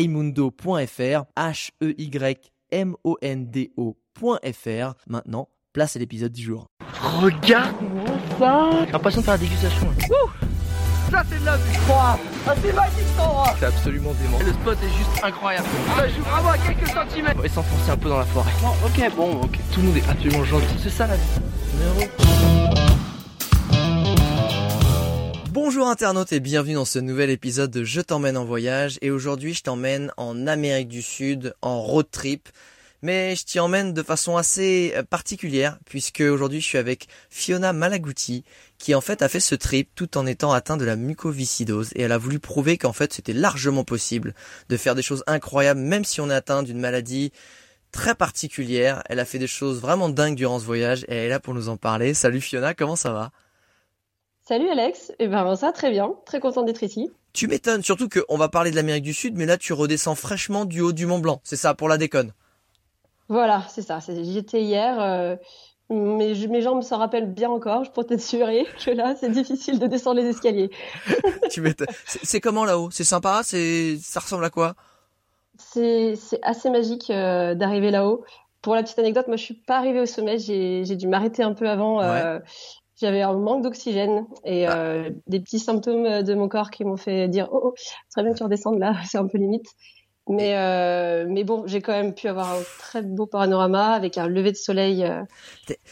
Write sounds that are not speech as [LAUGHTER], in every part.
heymundo.fr, H-E-Y-M-O-N-D-O.fr. Maintenant, place à l'épisode du jour. Regarde-moi ça J'ai l'impression de faire la dégustation. Ouh ça c'est de la vue Ah c'est magique cet endroit C'est absolument dément. Le spot est juste incroyable. Ça joue vraiment à quelques centimètres. On va s'enfoncer un peu dans la forêt. ok bon ok. Tout le monde est absolument gentil. C'est ça la vie. Bonjour internautes et bienvenue dans ce nouvel épisode de Je t'emmène en voyage et aujourd'hui je t'emmène en Amérique du Sud en road trip mais je t'y emmène de façon assez euh, particulière puisque aujourd'hui je suis avec Fiona Malaguti qui en fait a fait ce trip tout en étant atteint de la mucoviscidose et elle a voulu prouver qu'en fait c'était largement possible de faire des choses incroyables même si on est atteint d'une maladie très particulière. Elle a fait des choses vraiment dingues durant ce voyage et elle est là pour nous en parler. Salut Fiona, comment ça va? Salut Alex, et eh ben ça très bien, très content d'être ici. Tu m'étonnes, surtout qu'on va parler de l'Amérique du Sud, mais là tu redescends fraîchement du haut du Mont Blanc, c'est ça pour la déconne Voilà, c'est ça, j'étais hier, euh, mes, mes jambes s'en rappellent bien encore, je peux t'assurer que là c'est difficile de descendre les escaliers. [LAUGHS] tu m'étonnes. C'est comment là-haut? C'est sympa? C'est Ça ressemble à quoi? C'est assez magique euh, d'arriver là-haut. Pour la petite anecdote, moi je suis pas arrivée au sommet, j'ai dû m'arrêter un peu avant. Euh, j'avais un manque d'oxygène et ah. euh, des petits symptômes de mon corps qui m'ont fait dire oh, oh très bien que tu redescendes là, [LAUGHS] c'est un peu limite. Mais euh, mais bon, j'ai quand même pu avoir un très beau panorama avec un lever de soleil euh,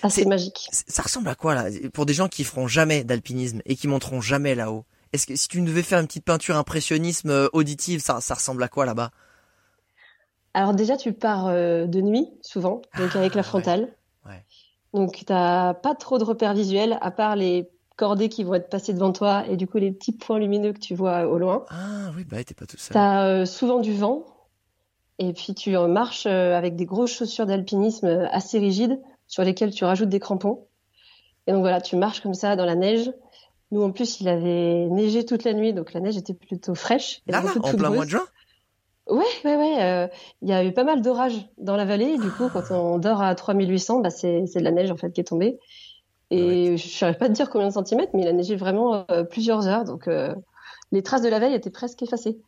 assez magique. Ça ressemble à quoi là? Pour des gens qui feront jamais d'alpinisme et qui monteront jamais là-haut. Est-ce que si tu devais faire une petite peinture impressionnisme euh, auditive, ça ça ressemble à quoi là-bas? Alors déjà, tu pars euh, de nuit souvent, donc avec la ah, frontale. Donc, tu n'as pas trop de repères visuels, à part les cordées qui vont être passées devant toi et du coup les petits points lumineux que tu vois au loin. Ah oui, bah t'es pas tout seul. Tu as euh, souvent du vent et puis tu marches euh, avec des grosses chaussures d'alpinisme euh, assez rigides sur lesquelles tu rajoutes des crampons. Et donc voilà, tu marches comme ça dans la neige. Nous en plus, il avait neigé toute la nuit, donc la neige était plutôt fraîche. Là, là en plein mois de juin? Ouais, ouais, ouais. Euh, il y a eu pas mal d'orages dans la vallée. Et du coup, quand on dort à 3800, bah, c'est, de la neige en fait qui est tombée. Et je ne pas te dire combien de centimètres, mais il a neigé vraiment euh, plusieurs heures. Donc, euh, les traces de la veille étaient presque effacées.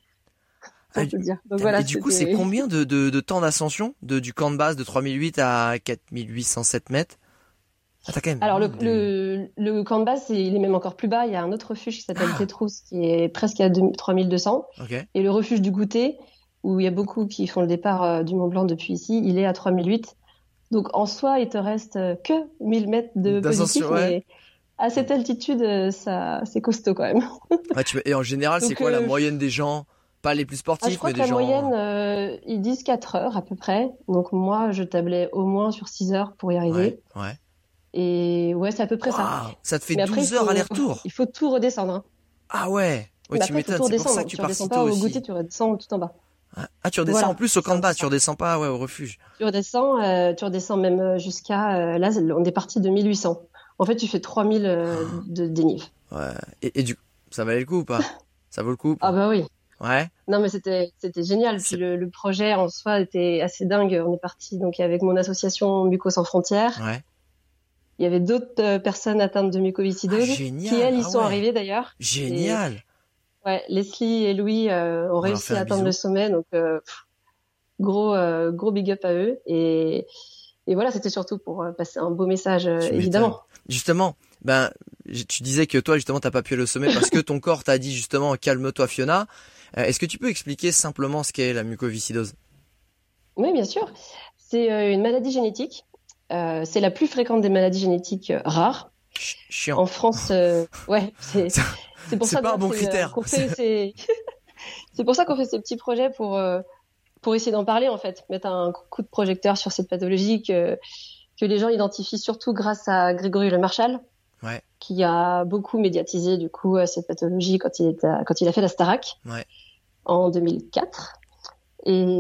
Ah, dire. Donc, voilà, et du coup, c'est combien de, de, de temps d'ascension du camp de base de 3008 à 4807 mètres? Ah, quand même... Alors le, le, le, camp de base, il est même encore plus bas. Il y a un autre refuge qui s'appelle ah. qui est presque à 3200. Okay. Et le refuge du goûter, où il y a beaucoup qui font le départ euh, du Mont Blanc depuis ici, il est à 3008. Donc en soi, il te reste euh, que 1000 mètres de positif, mais à cette altitude, euh, ça, c'est costaud quand même. [LAUGHS] Et en général, c'est quoi la moyenne des gens? Pas les plus sportifs, ah, je crois mais que la moyenne, ils disent 4 heures à peu près. Donc moi, je tablais au moins sur 6 heures pour y arriver. Ouais. Et ouais, c'est à peu près ça. Ça te fait 12 heures aller-retour. [LAUGHS] Il faut tout redescendre. Hein. Ah ouais. Oui, tu m'étonnes. C'est pour ça que tu, tu pars si tôt aussi. Au goûter, tu redescends tout en bas. Ah, tu redescends en plus au camp de base, tu redescends pas ouais, au refuge. Tu redescends, euh, tu redescends même euh, jusqu'à euh, là, on est parti de 1800. En fait, tu fais 3000 euh, ah. de dénive. Ouais. Et, et, du ça valait le coup ou pas? [LAUGHS] Ça vaut le coup Ah bah oui. Ouais. Non mais c'était c'était génial. Puis le, le, projet en soi était assez dingue. On est parti donc avec mon association Muco sans frontières. Ouais. Il y avait d'autres personnes atteintes de mucoviscidose ah, qui elles y ah sont arrivées d'ailleurs. Génial. Ouais, Leslie et Louis euh, ont réussi à atteindre le sommet, donc euh, gros euh, gros big up à eux. Et, et voilà, c'était surtout pour passer un beau message, évidemment. Justement, ben tu disais que toi justement t'as pas pu aller au sommet parce que ton corps t'a dit justement calme-toi Fiona. Est-ce que tu peux expliquer simplement ce qu'est la mucoviscidose? Oui, bien sûr. C'est une maladie génétique. c'est la plus fréquente des maladies génétiques rares. Chiant. En France, ouais, c'est [LAUGHS] c'est pour ça pas un bon critère. [LAUGHS] [LAUGHS] c'est pour ça qu'on fait ces petits projets pour euh, pour essayer d'en parler en fait, mettre un coup de projecteur sur cette pathologie que que les gens identifient surtout grâce à Grégory Le Marchal, ouais. qui a beaucoup médiatisé du coup euh, cette pathologie quand il était quand il a fait la Starac ouais. en 2004. Et,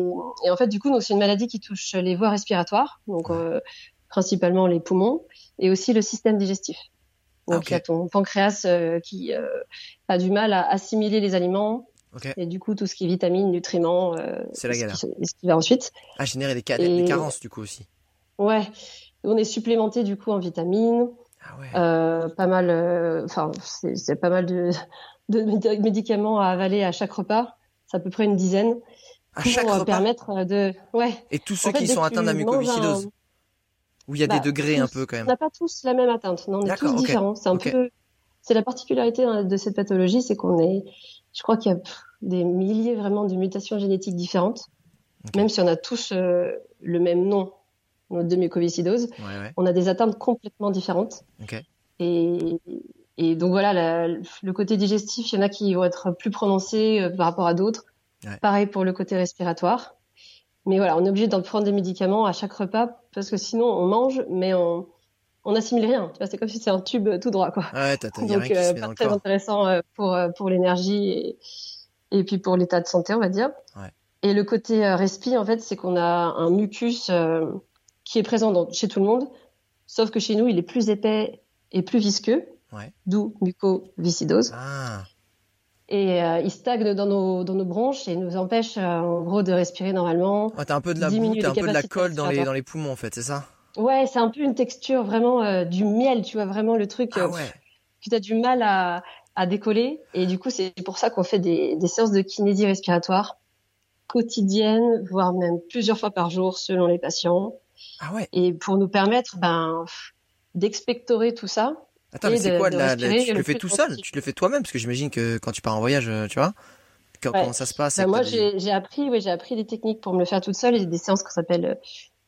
en fait, du coup, c'est une maladie qui touche les voies respiratoires, donc euh, principalement les poumons, et aussi le système digestif. Donc, il y a ton pancréas euh, qui euh, a du mal à assimiler les aliments. Et du coup, tout ce qui est vitamines, nutriments, c'est la galère. Ce qui, va ensuite. À générer des, des, carences, du coup, aussi. Ouais. On est supplémenté, du coup, en vitamines. Ah ouais. pas mal, enfin, c'est pas mal de, de médicaments à avaler à chaque repas. C'est à peu près une dizaine à pour chaque euh, repas? permettre euh, de ouais. Et tous ceux qui sont atteints de la mucoviscidose où il y a des bah, degrés un peu quand même. On n'a pas tous la même atteinte, non, on est tous différents. C'est un peu c'est la particularité hein, de cette pathologie, c'est qu'on est je crois qu'il y a des milliers vraiment de mutations génétiques différentes. Même si on a tous euh, le même nom de mucoviscidose, on a des atteintes complètement différentes. Et, et donc voilà, le côté digestif, il y en a qui vont être plus prononcés par rapport à d'autres. Pareil pour le côté respiratoire. Mais voilà, on est obligé d'en prendre des médicaments à chaque repas parce que sinon on mange, mais on on assimile rien. C'est comme si c'était un tube tout droit, quoi. Ouais, t'as, [LAUGHS] Donc euh, pas très intéressant euh, pour euh, pour l'énergie et, et puis pour l'état de santé, on va dire. Ouais. Et le côté respi, en fait, c'est qu'on a un mucus qui est présent dans, chez tout le monde, sauf que chez nous, il est plus épais et plus visqueux, ouais. d'où mucoviscidose. Ah et euh, il stagne dans nos, dans nos bronches et nous empêche euh, en gros de respirer normalement. t'as un peu de la boue, t'as un peu de la colle dans les, dans les poumons en fait, c'est ça? Ouais, c'est un peu une texture vraiment euh, du miel, tu vois, vraiment le truc ah ouais. que t'as du mal à, à décoller. Et du coup, c'est pour ça qu'on fait des, des séances de kinésie respiratoire quotidiennes, voire même plusieurs fois par jour selon les patients. Ah ouais. Et pour nous permettre ben, d'expectorer tout ça Attends, mais c'est quoi de, la, Tu le fais tout seul? Tu le fais toi-même? Parce que j'imagine que quand tu pars en voyage, euh, tu vois Comment ça se passe bah, Moi, j'ai appris, oui, j'ai appris des techniques pour me le faire toute seule et des séances qu'on s'appelle euh,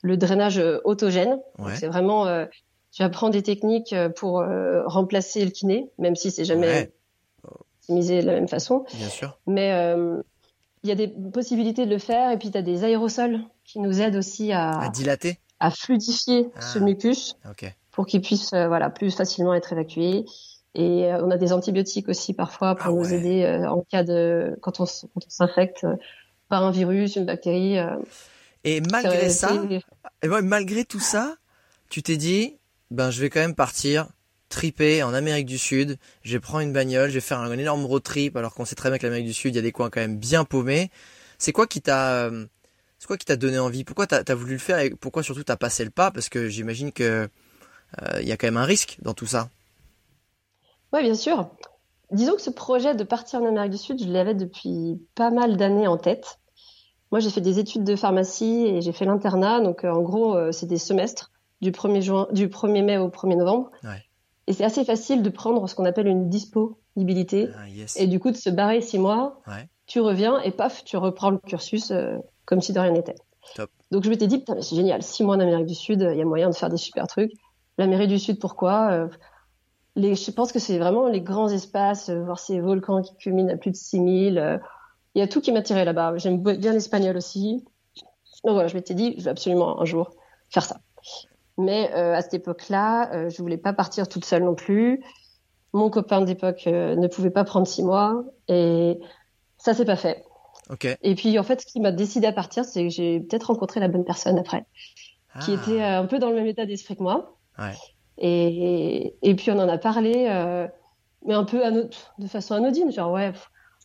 le drainage euh, autogène. C'est vraiment, tu apprends des techniques pour remplacer le kiné, même si c'est jamais optimisé de la même façon. Bien sûr. Mais il y a des possibilités de le faire et puis tu as des aérosols qui nous aident aussi à, à dilater, à fluidifier ce ah. mucus. Ok pour qu'ils puissent euh, voilà plus facilement être évacués. Et euh, on a des antibiotiques aussi parfois pour ah nous aider euh, en cas de quand on, s'infecte par un virus, une bactérie. et malgré ça, et malgré tout ça, tu t'es dit, ben je vais quand même partir triper en Amérique du Sud. Je vais prendre une bagnole, je vais faire un, énorme road trip, alors qu'on sait très bien que l'Amérique du Sud, il y a des coins quand même bien paumés. C'est quoi qui t'a, c'est quoi qui t'a donné envie? Pourquoi t'as as voulu le faire et pourquoi surtout t'as passé le pas? Parce que j'imagine que il y a quand même un risque dans tout ça. Oui, bien sûr. Disons que ce projet de partir en Amérique du Sud, je l'avais depuis pas mal d'années en tête. Moi, j'ai fait des études de pharmacie et j'ai fait l'internat. Donc, euh, en gros, euh, c'est des semestres du 1er, juin, du 1er mai au 1er novembre. Et c'est assez facile de prendre ce qu'on appelle une disponibilité. Ah, et du coup, de se barrer six mois, tu reviens et paf, tu reprends le cursus comme si de rien n'était. Donc, je m'étais dit, putain, c'est génial, six mois en Amérique du Sud, il y a moyen de faire des super trucs. L'Amérique du Sud, pourquoi euh, les, Je pense que c'est vraiment les grands espaces, euh, voir ces volcans qui culminent à plus de 6000. Euh, il y a tout qui m'attirait là-bas. J'aime bien l'espagnol aussi. Donc voilà, je m'étais dit, je vais absolument un jour faire ça. Mais à cette époque-là, je voulais pas partir toute seule non plus. Mon copain d'époque ne pouvait pas prendre six mois et ça s'est pas fait. Okay. Et puis en fait, ce qui m'a décidé à partir, c'est que j'ai peut-être rencontré la bonne personne après, qui ah. était un peu dans le même état d'esprit que moi. Et, et, puis on en a parlé, euh, mais un peu de façon anodine, genre ouais,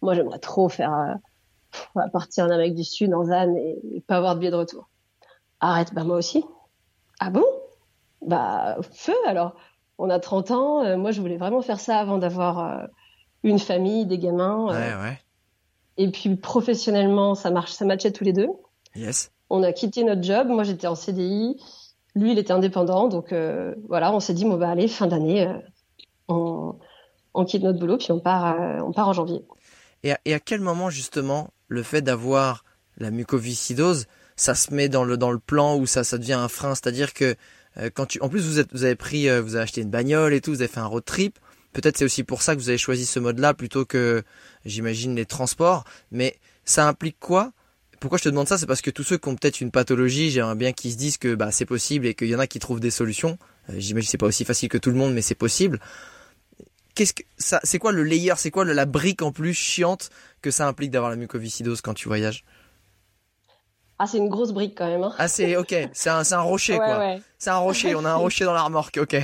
moi j'aimerais trop faire euh, partir en Amérique du Sud en van et, pas avoir de billet de retour. Arrête, bah moi aussi. Ah bon? Bah feu alors. On a 30 ans, euh, moi je voulais vraiment faire ça avant d'avoir une famille, des gamins. Et puis professionnellement, ça marche, ça matchait tous les deux. Yes. On a quitté notre job, moi j'étais en CDI. Lui, il était indépendant, donc euh, voilà, on s'est dit bon bah allez, fin d'année, euh, on, quitte notre boulot puis on part, euh, on part en janvier. Et à, quel moment justement le fait d'avoir la mucoviscidose, ça se met dans le plan où ça devient un frein, c'est-à-dire que quand tu, en plus vous avez pris, vous avez acheté une bagnole et tout, vous avez fait un road trip. Peut-être c'est aussi pour ça que vous avez choisi ce mode-là plutôt que, j'imagine, les transports. Mais ça implique quoi pourquoi je te demande ça, c'est parce que tous ceux qui ont peut-être une pathologie, j'aimerais bien qu'ils se disent que bah, c'est possible et qu'il y en a qui trouvent des solutions. Euh, j'imagine que c'est pas aussi facile que tout le monde, mais c'est possible. Qu'est-ce que ça, c'est quoi le layer, c'est quoi la brique en plus chiante que ça implique d'avoir la mucoviscidose quand tu voyages? Ah, c'est une grosse brique quand même. Hein. Ah, c'est ok, c'est un, un rocher quoi. C'est un rocher, on a un rocher dans la remorque, ok.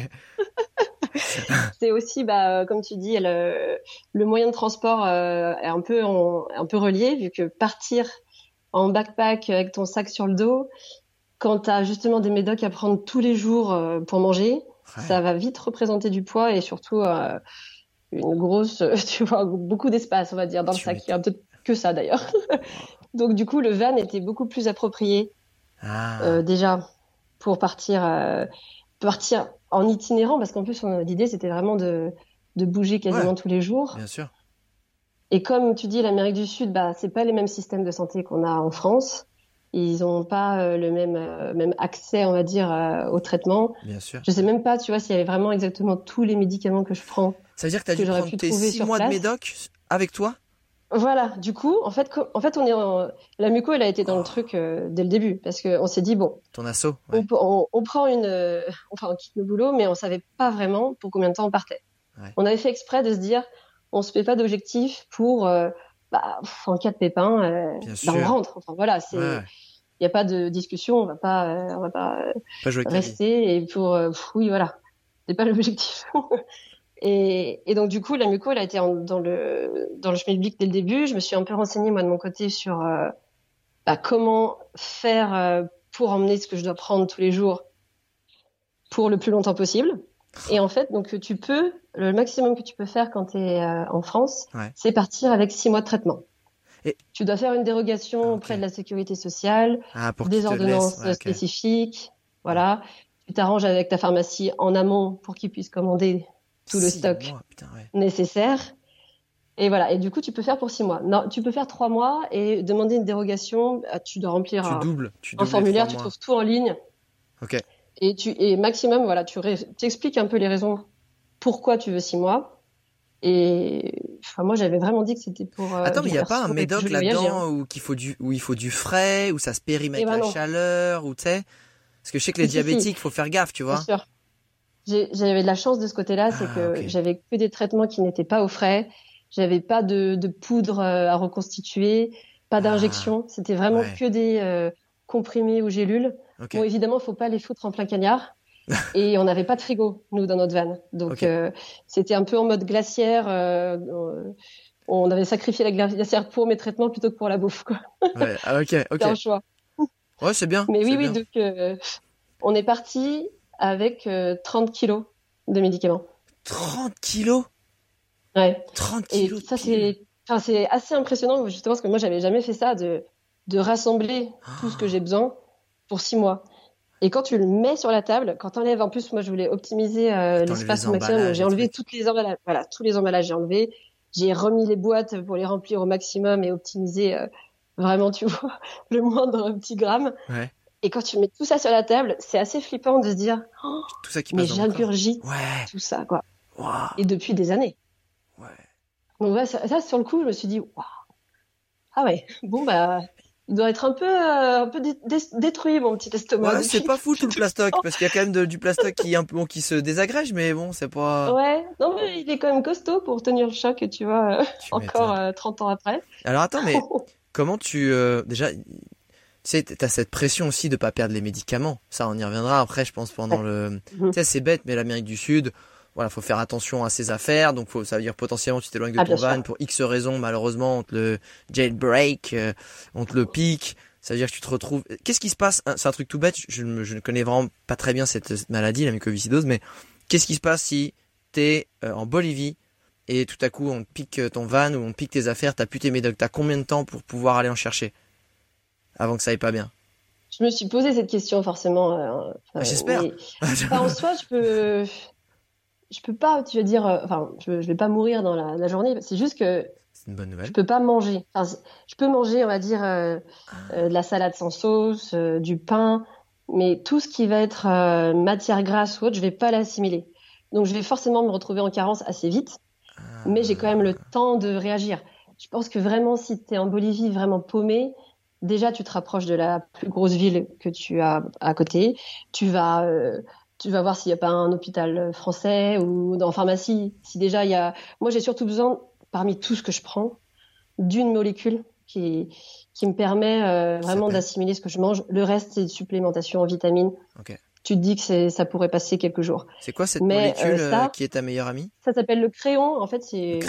[LAUGHS] c'est aussi, bah, euh, comme tu dis, le, le moyen de transport euh, est un peu, un peu relié, vu que partir en backpack avec ton sac sur le dos, quand tu as justement des médocs à prendre tous les jours euh, pour manger, ça va vite représenter du poids et surtout une grosse, [LAUGHS] tu vois, beaucoup d'espace, on va dire, dans le sac. Il y a peut-être que ça d'ailleurs. [LAUGHS] Donc du coup, le van était beaucoup plus approprié ah. déjà pour partir, partir en itinérant, parce qu'en plus, l'idée, c'était vraiment de, de bouger quasiment tous les jours. Bien sûr. Et comme tu dis, l'Amérique du Sud, bah, c'est pas les mêmes systèmes de santé qu'on a en France. Ils n'ont pas euh, le même, euh, même accès, on va dire, euh, au traitement. Bien sûr. Je sais même pas, tu vois, s'il y avait vraiment exactement tous les médicaments que je prends. Ça veut dire que tu as dû prendre tes six mois de médoc avec toi? Voilà, du coup, en fait, en fait, on est la muco, elle a été dans le oh. truc euh, dès le début parce qu'on s'est dit bon, ton assaut, on, prend une, euh, enfin, on quitte le boulot, mais on savait pas vraiment pour combien de temps on partait. On avait fait exprès de se dire, on se fait pas d'objectif pour, euh, bah, en cas de pépin, bah, on rentre. Enfin voilà, c'est, il n'y a pas de discussion, on va pas, on va pas, rester et pour, oui voilà, c'est pas [LAUGHS] l'objectif. Et, et, donc du coup, la muco, elle a été dans le dans le chemin public dès le début. Je me suis un peu renseignée moi de mon côté sur euh, bah, comment faire euh, pour emmener ce que je dois prendre tous les jours pour le plus longtemps possible. Et en fait, donc tu peux le maximum que tu peux faire quand tu es euh, en France, c'est partir avec six mois de traitement. Et... Tu dois faire une dérogation ah, auprès de la sécurité sociale, ah, pour des ordonnances spécifiques. Voilà. Tu t'arranges avec ta pharmacie en amont pour qu'ils puissent commander tout le stock nécessaire. Et voilà. Et du coup, tu peux faire pour six mois. Non, tu peux faire trois mois et demander une dérogation. Bah, tu dois remplir un, formulaire. Tu trouves tout en ligne. Ok. Et tu et maximum, voilà, tu, expliques un peu les raisons pourquoi tu veux six mois. Et enfin, moi, j'avais vraiment dit que c'était pour. Euh, Attends, mais il n'y a pas un médoc là-dedans hein. où, qu'il faut du, où il faut du frais, où ça se eh ben la chaleur, ou tu sais? Parce que je sais que les diabétiques, il faut faire gaffe, tu vois. Bien sûr. J'avais de la chance de ce côté-là, c'est ah, que j'avais que des traitements qui n'étaient pas au frais. J'avais pas de, de, poudre euh, à reconstituer, pas ah. d'injection. C'était vraiment que des euh, comprimés ou gélules. Bon, évidemment, il faut pas les foutre en plein cagnard. [LAUGHS] et on n'avait pas de frigo, nous, dans notre van. Donc, euh, c'était un peu en mode glaciaire. Euh, on avait sacrifié la glacière pour mes traitements plutôt que pour la bouffe. Quoi. Ouais, ah, ok, [LAUGHS] ok. c'est un choix. Ouais, c'est bien. Mais oui, oui, donc on est parti avec 30 euh, kilos de médicaments. 30 kilos? Ouais. 30 kilos. Et ça, c'est, enfin, c'est assez impressionnant, justement, parce que moi, j'avais jamais fait ça, de, de rassembler tout ce que j'ai besoin pour six mois. Et quand tu le mets sur la table, quand tu enlèves, en plus, moi, je voulais optimiser euh, l'espace au maximum. J'ai enlevé toutes les emballages. Voilà, tous les emballages, j'ai enlevé. J'ai remis les boîtes pour les remplir au maximum et optimiser euh, vraiment, tu [LAUGHS] vois, le moindre petit gramme. Ouais. Et quand tu mets tout ça sur la table, c'est assez flippant de se dire, oh, tout ça qui mais j'ingurgite ouais. tout ça, quoi. Et depuis des années. Ouais. Donc ça, sur le coup, je me suis dit, ah ouais, [LAUGHS] bon bah, il doit être un peu, euh, un peu détruit mon petit estomac. Ouais, c'est pas fou tout le plastoc, parce qu'il y a quand même du plastoc qui un peu, bon, qui se désagrège, mais bon, c'est pas. Ouais, non mais il est quand même costaud pour tenir le choc, tu vois, euh, [LAUGHS] encore 30 euh, ans après. Alors attends, mais [LAUGHS] comment tu, déjà, tu sais, t'as cette pression aussi de pas perdre les médicaments. Ça, on y reviendra après, je pense, pendant le. Tu sais, c'est bête, mais l'Amérique du Sud, voilà, faut faire attention à ses affaires. Donc, faut, ça veut dire potentiellement, tu t'éloignes de ah, ton van pour X raisons. Malheureusement, on te le jailbreak, euh, on te le pique. Ça veut dire que tu te retrouves. Qu'est-ce qui se passe C'est un truc tout bête. Je, ne connais vraiment pas très bien cette, maladie, la mucoviscidose, mais qu'est-ce qui se passe si t'es euh, en Bolivie et tout à coup on pique ton van ou on pique tes affaires, t'as plus tes médocs, t'as combien de temps pour pouvoir aller en chercher avant que ça aille pas bien? Je me suis posé cette question forcément. Euh, ah, J'espère. en soi, je peux, je peux pas, tu veux dire, euh, enfin, je, vais pas mourir dans la, journée. C'est juste que c'est une bonne nouvelle. Je peux pas manger. je peux manger, on va dire, euh, de la salade sans sauce, du pain, mais tout ce qui va être matière grasse ou autre, je vais pas l'assimiler. Donc, je vais forcément me retrouver en carence assez vite, mais j'ai quand même le temps de réagir. Je pense que vraiment, si tu es en Bolivie vraiment paumé, déjà tu te rapproches de la plus grosse ville que tu as à côté. Tu vas euh, tu vas voir s'il n'y a pas un hôpital français ou dans pharmacie. Si déjà il y a, moi j'ai surtout besoin parmi tout ce que je prends d'une molécule qui qui me permet euh, vraiment d'assimiler ce que je mange. Le reste, c'est une supplémentation en vitamines. Tu te dis que ça pourrait passer quelques jours. C'est quoi cette molécule euh, qui est ta meilleure amie? Ça s'appelle le créon. En fait, c'est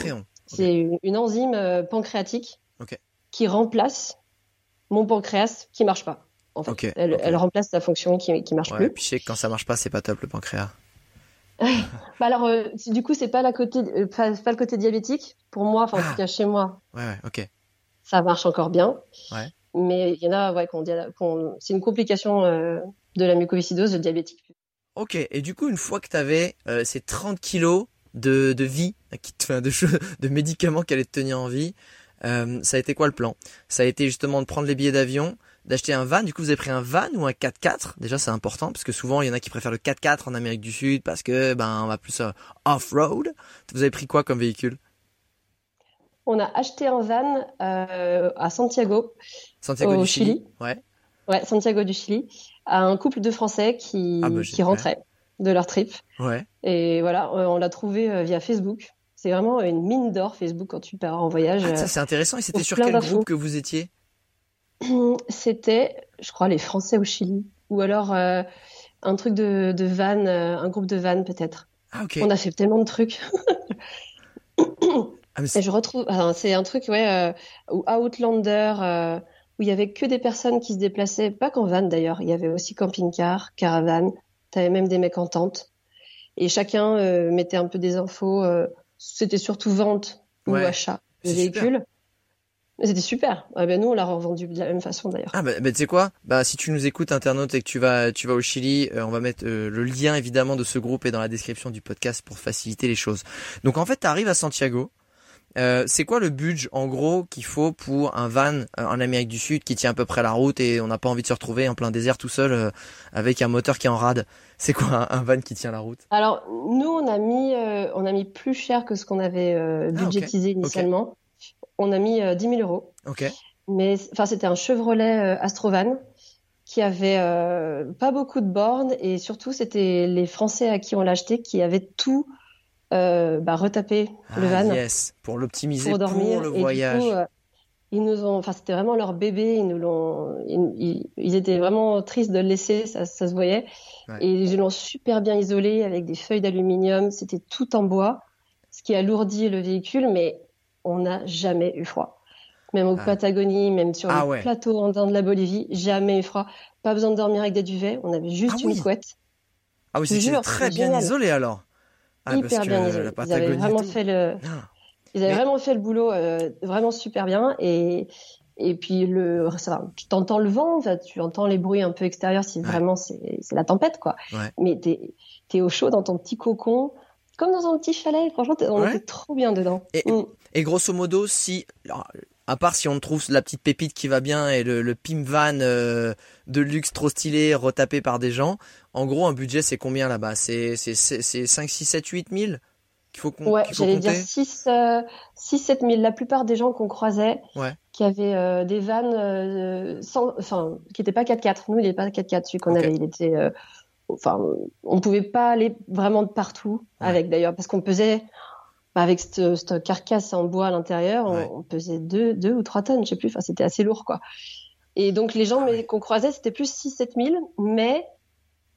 c'est une enzyme pancréatique qui remplace mon pancréas qui marche pas. En fait, elle, remplace la fonction qui qui marche plus. Et puis je sais que quand ça marche pas, c'est pas top le pancréas. bah alors, euh, du coup, c'est pas la côté, euh, pas, le côté diabétique pour moi, enfin en tout ah. cas chez moi. Ouais, ouais, ok. Ça marche encore bien. Ouais. Mais il y en a, ouais, qu'on c'est une complication euh, de la mucoviscidose, le diabétique. Ok. Et du coup, une fois que tu avais ces 30 kilos de, de vie, qui de, [LAUGHS] de médicaments qui allaient te tenir en vie, ça a été quoi le plan? Ça a été justement de prendre les billets d'avion, d'acheter un van. Du coup, vous avez pris un van ou un 4x4 Déjà, c'est important parce que souvent, il y en a qui préfèrent le 4x4 en Amérique du Sud parce que ben on va plus euh, off-road. Vous avez pris quoi comme véhicule? On a acheté un van euh, à Santiago, Santiago au du Chili. Ouais. Ouais, Santiago du Chili, à un couple de Français qui ah, bah, qui rentrait de leur trip. Ouais. Et voilà, on l'a trouvé euh, via Facebook. C'est vraiment une mine d'or Facebook quand tu pars en voyage. Ah, ça c'est intéressant. Et c'était sur quel groupe que vous étiez? [CLEARS THROAT] c'était, je crois, les Français au Chili. Ou alors euh, un truc de, de van, euh, un groupe de van peut-être. Ah. On a fait tellement de trucs. ah, Et je retrouve, c'est un truc, ouais, euh, ou Outlander, où il y avait que des personnes qui se déplaçaient, pas qu'en van d'ailleurs, il y avait aussi camping-car, caravane, t'avais même des mecs en tente. Et chacun mettait un peu des infos, c'était surtout vente ou achat de véhicules. C'était super. Ah ben nous, on l'a revendu de la même façon d'ailleurs. Ah ben, ben tu sais quoi? Bah si tu nous écoutes internaute et que tu vas tu vas au Chili, euh, on va mettre euh, le lien évidemment de ce groupe et dans la description du podcast pour faciliter les choses. Donc en fait, tu arrives à Santiago. Euh, c'est quoi le budget en gros qu'il faut pour un van en Amérique du Sud qui tient à peu près la route et on n'a pas envie de se retrouver en plein désert tout seul avec un moteur qui est en rade? C'est quoi un, van qui tient la route? Alors nous on a mis on a mis plus cher que ce qu'on avait ah, budgétisé initialement on a mis 10 euh, 000 euros. Ok. Mais enfin, c'était un Chevrolet euh, Astrovan qui avait euh, pas beaucoup de bornes et surtout c'était les Français à qui on l'a acheté qui avaient tout bah, retapé le ah, van yes. pour l'optimiser pour, dormir. le voyage. ils nous ont, enfin c'était vraiment leur bébé, ils nous l'ont, ils, étaient vraiment tristes de le laisser, ça, se voyait. Et ils l'ont super bien isolé avec des feuilles d'aluminium, c'était tout en bois, ce qui alourdit le véhicule, mais on n'a jamais eu froid. Même au ah. Patagonie, même sur ah, le plateau andin de la Bolivie, jamais eu froid. Pas besoin de dormir avec des duvets, on avait juste ah une couette. Ah oui, c'est très bien isolé alors. Hyper bien isolé. Ils avaient vraiment fait le, ils avaient vraiment fait le boulot euh, vraiment super bien et et puis le, ça, tu t'entends le vent, tu entends les bruits un peu extérieurs si vraiment c'est la tempête quoi. Mais t'es es au chaud dans ton petit cocon comme dans un petit chalet. Franchement, on était trop bien dedans. Mm. Et, grosso modo, si, à part si on trouve la petite pépite qui va bien et le, le pim van euh, de luxe trop stylé retapé par des gens, en gros, un budget, c'est combien là-bas? C'est 5, 6, 7, 8 000 qu'il faut Ouais, j'allais dire 6, 6, 7 000. La plupart des gens qu'on croisait, qui avaient euh, des vannes, euh, sans, enfin, qui n'étaient pas 4x4. Nous, il n'était pas 4x4, celui qu'on avait, il était enfin, on pouvait pas aller vraiment de partout avec d'ailleurs, parce qu'on pesait avec cette, carcasse en bois à l'intérieur, on, pesait deux, deux ou trois tonnes, je sais plus. Enfin, c'était assez lourd, quoi. Et donc les gens ah qu'on croisait, c'était plus 6-7 000, mais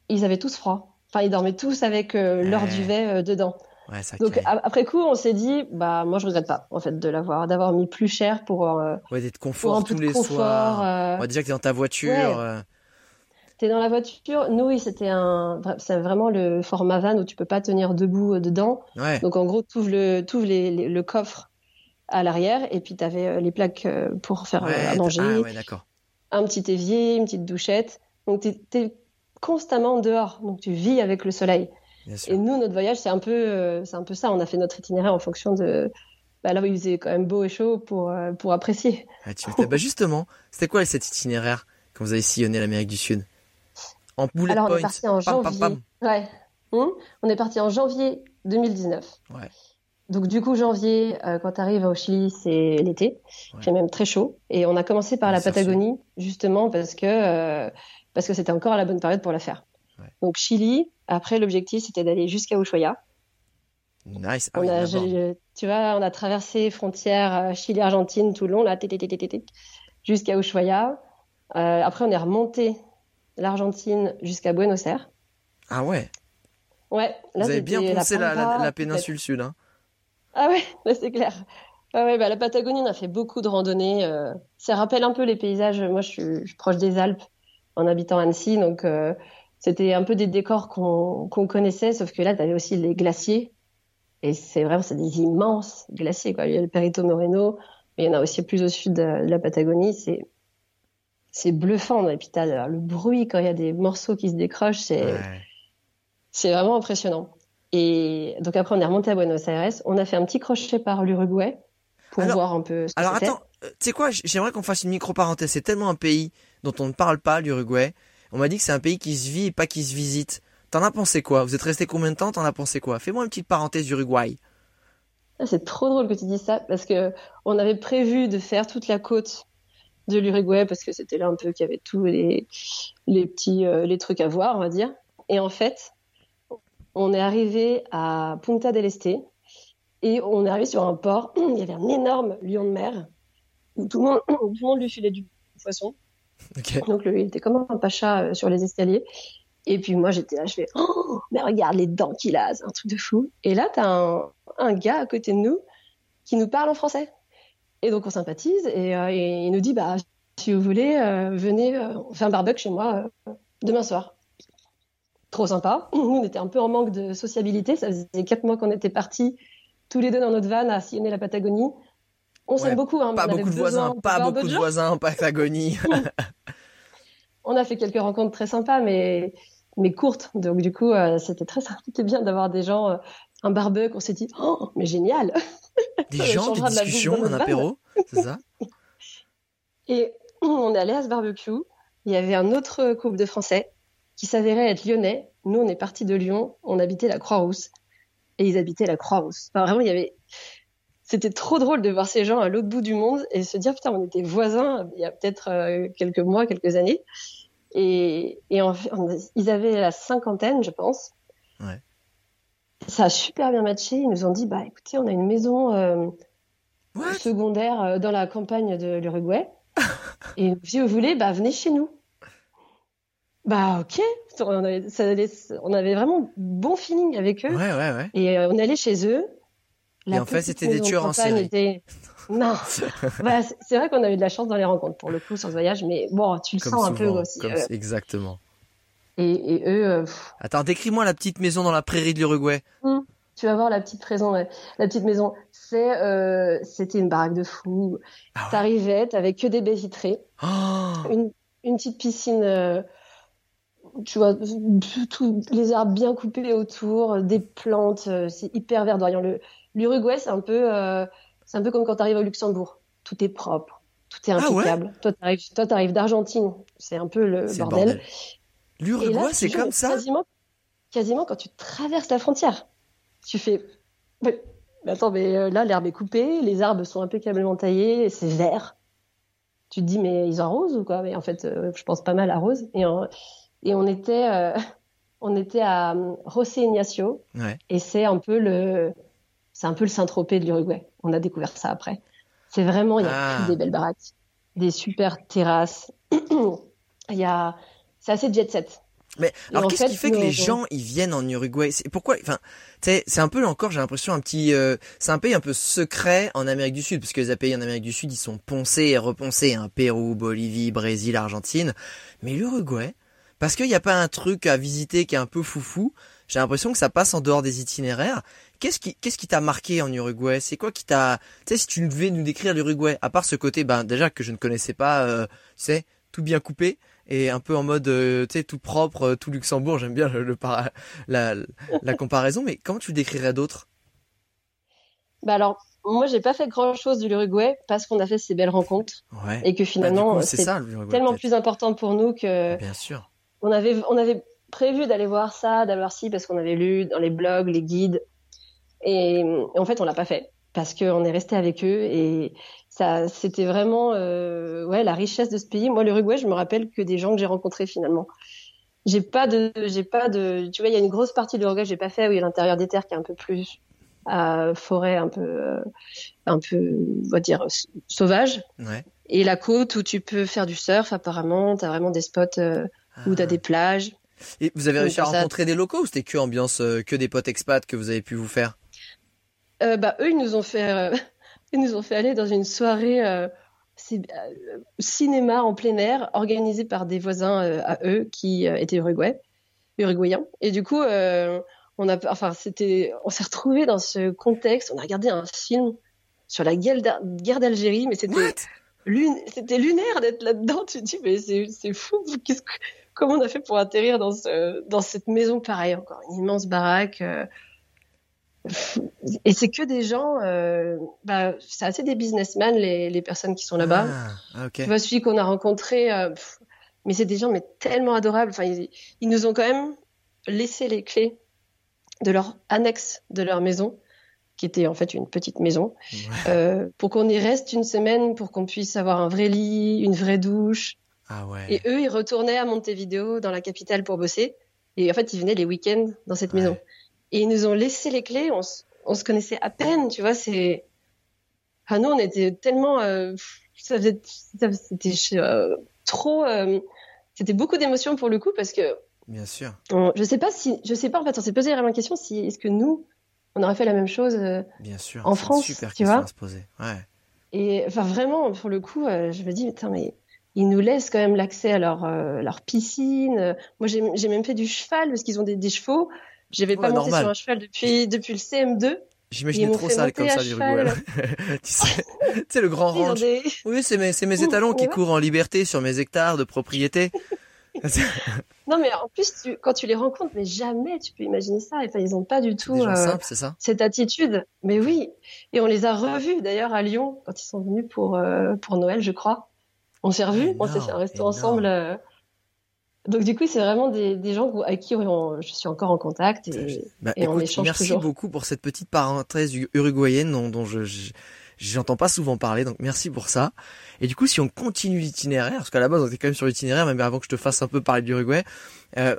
ils avaient tous froid. Enfin, ils dormaient tous avec euh, leur duvet euh, dedans. donc après coup, on s'est dit, bah moi je regrette pas en fait de l'avoir, d'avoir mis plus cher pour euh, ouais, d'être confort tous les soirs. Ouais, déjà que t'es dans ta voiture. T'es dans la voiture. Nous, oui, c'était un, c'est vraiment le format van où tu peux pas tenir debout euh, dedans. Donc en gros, tu le, les, le coffre à l'arrière et puis tu avais euh, les plaques euh, pour faire à manger. Ah, un petit évier, une petite douchette. Donc tu es, constamment dehors. Donc tu vis avec le soleil. Et nous, notre voyage, c'est un peu, c'est un peu ça. On a fait notre itinéraire en fonction de, bah, là où il faisait quand même beau et chaud pour, pour apprécier. Ah, bah justement, c'était quoi cet itinéraire quand vous avez sillonné l'Amérique du Sud? En Alors, on est parti en janvier. Ouais. Hum on est parti en janvier 2019. Ouais. Donc du coup janvier, euh, quand tu arrives au Chili, c'est l'été, ouais. c'est même très chaud. Et on a commencé par la Patagonie justement parce que euh, parce que c'était encore la bonne période pour la faire. Ouais. Donc Chili. Après l'objectif c'était d'aller jusqu'à Ushuaia. Nice. Ah on a, tu vois, on a traversé frontière euh, Chili-Argentine tout le long là, jusqu'à Ushuaia. après, on est remonté l'Argentine jusqu'à Buenos Aires. Ah ouais. Ouais. Là, Vous avez bien pensé la, péninsule sud. Hein. Ah ouais, [LAUGHS] c'est clair. Ah ouais, bah, la Patagonie, on a fait beaucoup de randonnées. Euh, ça rappelle un peu les paysages. Moi, je suis, proche des Alpes en habitant Annecy, donc euh, c'était un peu des décors qu'on connaissait, sauf que là, tu avais aussi les glaciers. Et c'est vraiment, c'est des immenses glaciers. Quoi. Il y a le Perito Moreno, mais il y en a aussi plus au sud de, la Patagonie. C'est c'est bluffant. Et puis t'as le bruit quand il y a des morceaux qui se décrochent, c'est c'est vraiment impressionnant. Et donc après, on est remonté à Buenos Aires. On a fait un petit crochet par l'Uruguay pour voir un peu. Ce alors attends, euh, tu sais quoi J'aimerais qu'on fasse une micro parenthèse. C'est tellement un pays dont on ne parle pas, l'Uruguay. On m'a dit que c'est un pays qui se vit et pas qui se visite. T'en as pensé quoi? Vous êtes resté combien de temps? T'en as pensé quoi? Fais-moi une petite parenthèse d'Uruguay. Ah, c'est trop drôle que tu dises ça parce que on avait prévu de faire toute la côte de l'Uruguay parce que c'était là un peu qu'il y avait tous les, les petits euh, les trucs à voir, on va dire. Et en fait, on est arrivé à Punta del Este et on est arrivé sur un port. [CLEARS THROAT] Il y avait un énorme lion de mer où tout le monde, [CLEARS THROAT] tout le monde lui filait du poisson. Donc il était comme un pacha euh, sur les escaliers. Et puis moi j'étais là, je fais oh mais regarde les dents qu'il a, c'est un truc de fou. Et là t'as un, un gars à côté de nous qui nous parle en français. Et donc on sympathise et, euh, il nous dit bah si vous voulez euh, venez on fait un barbecue chez moi demain soir. Trop sympa. Nous [CLEARS THROAT] on était un peu en manque de sociabilité, ça faisait quatre mois qu'on était partis tous les deux dans notre van à sillonner la Patagonie. On s'aime beaucoup. Hein, pas beaucoup de voisins, pas beaucoup de, voisins en Patagonie. [LAUGHS] [LAUGHS] on a fait quelques rencontres très sympas, mais mais courtes. Donc du coup, euh, c'était très [LAUGHS] c'était bien d'avoir des gens, euh, un barbecue. On s'est dit, oh, mais génial. [LAUGHS] Des gens, des discussions, un apéro, c'est ça? [LAUGHS] Et on est allé à ce barbecue. Il y avait un autre couple de Français qui s'avérait être lyonnais. Nous, on est parti de Lyon. On habitait la Croix-Rousse et ils habitaient la Croix-Rousse. Enfin, vraiment, il y avait. C'était trop drôle de voir ces gens à l'autre bout du monde et se dire putain, on était voisins il y a peut-être euh, quelques mois, quelques années. Et, et ils avaient la cinquantaine, je pense. Ouais. Ça a super bien matché. Ils nous ont dit bah écoutez, on a une maison euh, secondaire euh, dans la campagne de l'Uruguay. [LAUGHS] et si vous voulez, bah venez chez nous. Bah ok, on avait, ça on avait vraiment bon feeling avec eux. Ouais, ouais, ouais. Et euh, on allait chez eux. et en fait, c'était des tueurs en série. [LAUGHS] Non, bah, c'est vrai qu'on a eu de la chance dans les rencontres pour le coup sur ce voyage, mais bon, tu le sens un peu aussi. Comme... Exactement. Et, et eux. Euh, Attends, décris-moi la petite maison dans la prairie de l'Uruguay. Hum, tu vas voir la petite maison. La petite maison, c'est, c'était une baraque de fou. Ah T'arrivais, t'avais que des baies vitrées, oh une, une petite piscine tu vois, tous les arbres bien coupés autour, des plantes, euh, c'est hyper verdoyant. L'Uruguay, c'est un peu, euh, c'est un peu comme quand tu arrives au Luxembourg. Tout est propre, tout est ah impeccable. toi, tu arrives, d'Argentine, c'est un peu le bordel. L'Uruguay, c'est comme ça. Quasiment, quasiment quand tu traverses la frontière, tu fais. Mais, attends, mais euh, là, l'herbe est coupée, les arbres sont impeccablement taillés, c'est vert. Tu te dis, mais ils arrosent ou quoi? Mais en fait, je pense pas mal à rose. Et en, et on était, euh, [LAUGHS] on était à euh, José Ignacio. Et c'est un peu le, c'est un peu le Saint-Tropez de l'Uruguay. On a découvert ça après. C'est vraiment, il y a ah. des belles baraques, des super terrasses. [CLEARS THROAT] il y a, c'est assez jet set. Mais alors qu'est-ce qui fait que les gens ils viennent en Uruguay? C'est pourquoi Enfin, c'est un peu encore j'ai l'impression un petit, euh, c'est un pays un peu secret en Amérique du Sud parce que les pays en Amérique du Sud ils sont poncés et reponcés, hein, Pérou, Bolivie, Brésil, Argentine, mais l'Uruguay, parce qu'il n'y a pas un truc à visiter qui est un peu foufou. J'ai l'impression que ça passe en dehors des itinéraires. Qu'est-ce qui, qu'est-ce qui t'a marqué en Uruguay? C'est quoi qui t'a, tu sais, si tu devais nous décrire l'Uruguay, à part ce côté, ben déjà que je ne connaissais pas, euh, tu sais, tout bien coupé et un peu en mode, euh, tu sais, tout propre, euh, tout Luxembourg. J'aime bien le, la, la comparaison, mais comment tu le décrirais d'autres? Bah alors, moi, j'ai pas fait grand chose de l'Uruguay parce qu'on a fait ces belles rencontres ouais. et que bah, finalement, c'est tellement plus important pour nous que. Bien sûr on avait, on avait prévu d'aller voir ça, d'aller voir ci, parce qu'on avait lu dans les blogs, les guides. Et, en fait, on l'a pas fait parce qu'on est resté avec eux et ça, c'était vraiment, euh, ouais, la richesse de ce pays. Moi, l'Uruguay, je me rappelle que des gens que j'ai rencontrés finalement. J'ai pas de, j'ai pas de, tu vois, il y a une grosse partie de l'Uruguay que j'ai pas fait, oui, l'intérieur des terres qui est un peu plus, forêt un peu, un peu, on va dire, sauvage. Ouais. Et la côte où tu peux faire du surf, apparemment, tu as vraiment des spots où tu as ah. des plages. Et vous avez réussi à rencontrer des locaux ou c'était que ambiance, que des potes expats que vous avez pu vous faire? Bah eux, ils nous ont fait, ils nous ont fait aller dans une soirée c'est euh, cinéma en plein air organisé par des voisins euh, à eux qui euh, étaient uruguay, uruguayens. Et du coup, on a, enfin, c'était, on s'est retrouvé dans ce contexte. On a regardé un film sur la guerre d'Algérie, mais c'était c'était lunaire d'être là-dedans. Tu te dis, mais c'est fou. Comment on a fait pour atterrir dans ce, dans cette maison pareille, encore une immense baraque et c'est que des gens, euh, bah, c'est assez des businessmen les, les personnes qui sont là-bas. Ah, okay. Tu vois celui qu'on a rencontré, euh, mais c'est des gens mais tellement adorables. Enfin, ils, ils, nous ont quand même laissé les clés de leur annexe de leur maison, qui était en fait une petite maison, ouais. euh, pour qu'on y reste une semaine, pour qu'on puisse avoir un vrai lit, une vraie douche. Ah ouais. Et eux, ils retournaient à Montevideo, dans la capitale, pour bosser. Et en fait, ils venaient les week-ends dans cette ouais. maison. Et ils nous ont laissé les clés. On, on se connaissait à peine, tu vois. C'est, ah nous, on était tellement, euh, ça faisait, c'était euh, trop, euh, c'était beaucoup d'émotions pour le coup parce que. Bien sûr. On, je sais pas si, je sais pas en fait, on s'est posé vraiment la question si est-ce que nous, on aurait fait la même chose. Bien sûr. En France, super tu vois. À se poser. Ouais. Et enfin vraiment, pour le coup, je me dis, putain, mais ils nous laissent quand même l'accès à leur, leur piscine. Moi, j'ai même fait du cheval parce qu'ils ont des, des chevaux. J'avais pas monté sur un cheval depuis, depuis le CM2. J'imaginais trop ça comme ça, l'Uruguay. [LAUGHS] tu sais, tu sais, le grand ranch. Des... Oui, c'est mes, c'est mes étalons qui courent en liberté sur mes hectares de propriété. [LAUGHS] non, mais en plus, tu, quand tu les rencontres, mais jamais tu peux imaginer ça. Enfin, ils ont pas du tout euh, simples, ça? cette attitude. Mais oui. Et on les a revus d'ailleurs à Lyon quand ils sont venus pour, euh, pour Noël, je crois. On s'est revus, on s'est fait un resto énorme. ensemble. Euh, donc du coup, c'est vraiment des, des gens avec qui on, je suis encore en contact et, bah, et écoute, on échange merci toujours. beaucoup pour cette petite parenthèse uruguayenne dont, dont je, je j'entends pas souvent parler, donc merci pour ça. Et du coup, si on continue l'itinéraire, parce qu'à la base on était quand même sur l'itinéraire, même avant que je te fasse un peu parler de l'Uruguay, euh,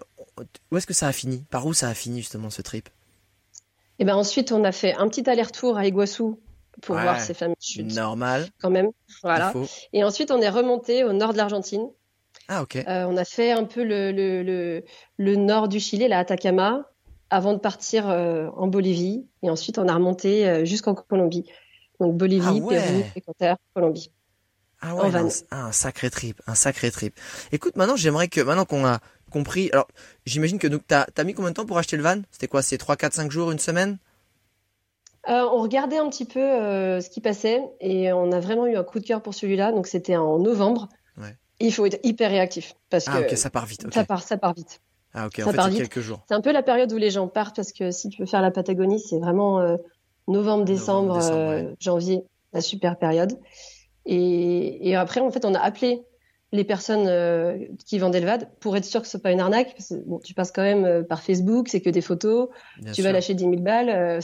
où est-ce que ça a fini? Par où ça a fini justement ce trip? Et ben ensuite, on a fait un petit aller-retour à Iguassou pour ouais, voir ces fameuses chutes. Normal. Quand même, voilà. Et ensuite, on est remonté au nord de l'Argentine. Ah, ok. Euh, on a fait un peu le, le, le, le, nord du Chili, la Atacama, avant de partir euh, en Bolivie. Et ensuite, on a remonté euh, jusqu'en Colombie. Donc Bolivie, ah ouais. Pérou, Équateur, Colombie. Ah ouais, un, un, sacré trip, un sacré trip. Écoute, maintenant, j'aimerais que, maintenant qu'on a compris, alors, j'imagine que donc, t'as, as mis combien de temps pour acheter le van? C'était quoi? C'est 3, 4, 5 jours, une semaine? Euh, on regardait un petit peu euh, ce qui passait et on a vraiment eu un coup de cœur pour celui-là. Donc c'était en novembre. Ouais. Il faut être hyper réactif parce ah, que ça part vite. Okay. Ça part, ça part vite. Ah ok, ça en fait c'est quelques jours. C'est un peu la période où les gens partent parce que si tu veux faire la Patagonie, c'est vraiment euh, novembre, décembre, novembre, décembre ouais. janvier, la super période. Et, et, après, en fait, on a appelé les personnes euh, qui vendaient le VAD pour être sûr que ce soit pas une arnaque. Parce que, bon, tu passes quand même euh, par Facebook, c'est que des photos. Bien tu sûr. vas lâcher 10 000 balles. Euh,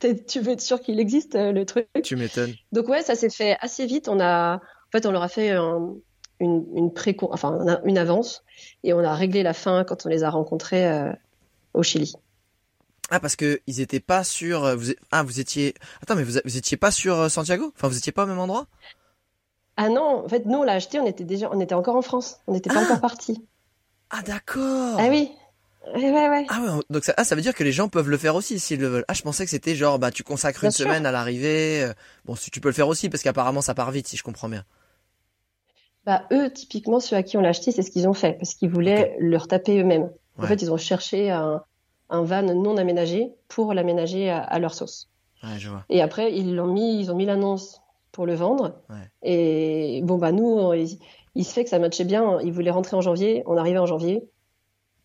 [LAUGHS] tu veux être sûr qu'il existe le truc. Tu m'étonnes. Donc ouais, ça s'est fait assez vite. On a, en fait, on leur a fait un, une, une pré, enfin une avance, et on a réglé la fin quand on les a rencontrés euh, au Chili. Ah parce que ils étaient pas sur, vous, ah vous étiez, attends mais vous, vous étiez pas sur Santiago, enfin vous étiez pas au même endroit? Ah non, en fait nous on l'a acheté, on était déjà, on était encore en France, on n'était pas ah encore parti. Ah d'accord. Ah oui. Ouais, ouais, ouais. Ah ouais, donc ça, ah, ça veut dire que les gens peuvent le faire aussi s'ils le veulent. Ah, je pensais que c'était genre, bah, tu consacres Bien une sûr. semaine à l'arrivée. Bon, si tu peux le faire aussi, parce qu'apparemment ça part vite, si je comprends bien. Bah, eux, typiquement, ceux à qui on l'a acheté, c'est ce qu'ils ont fait, parce qu'ils voulaient okay. le retaper eux-mêmes. En fait, ils ont cherché un, un van non aménagé pour l'aménager à, à leur sauce. Ouais, je vois. Et après, ils l'ont mis, ils ont mis l'annonce pour le vendre. Ouais. Et bon, bah, nous, on- il, il se fait que ça matchait bien. Ils voulaient rentrer en janvier. On arrivait en janvier.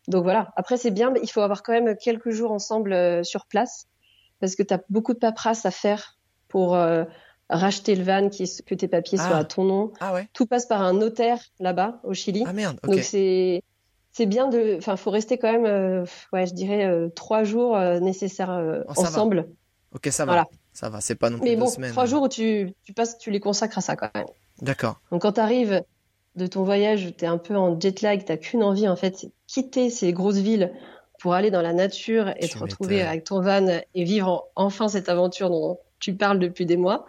Donc voilà. Après, c'est bien, mais il faut avoir quand même quelques jours ensemble euh, sur place parce que tu as beaucoup de paperasse à faire pour euh, racheter le van, qui, que tes papiers Ah. soient à ton nom. Ah ouais. Tout passe par un notaire là-bas, au Chili. Ah merde. Ok. Donc c'est c'est bien de, enfin, faut rester quand même, euh, ouais, je dirais euh, trois jours euh, nécessaires Oh, va. ensemble. Ok, ça va. Voilà. Ça va. C'est pas non plus Mais deux bon, semaines. trois jours où tu tu passes, tu les consacres à ça quand même. D'accord. Donc quand tu arrives de ton voyage, tu es un peu en jet lag, tu qu'une envie en fait, c'est quitter ces grosses villes pour aller dans la nature et te retrouver avec ton van et vivre enfin cette aventure dont tu parles depuis des mois.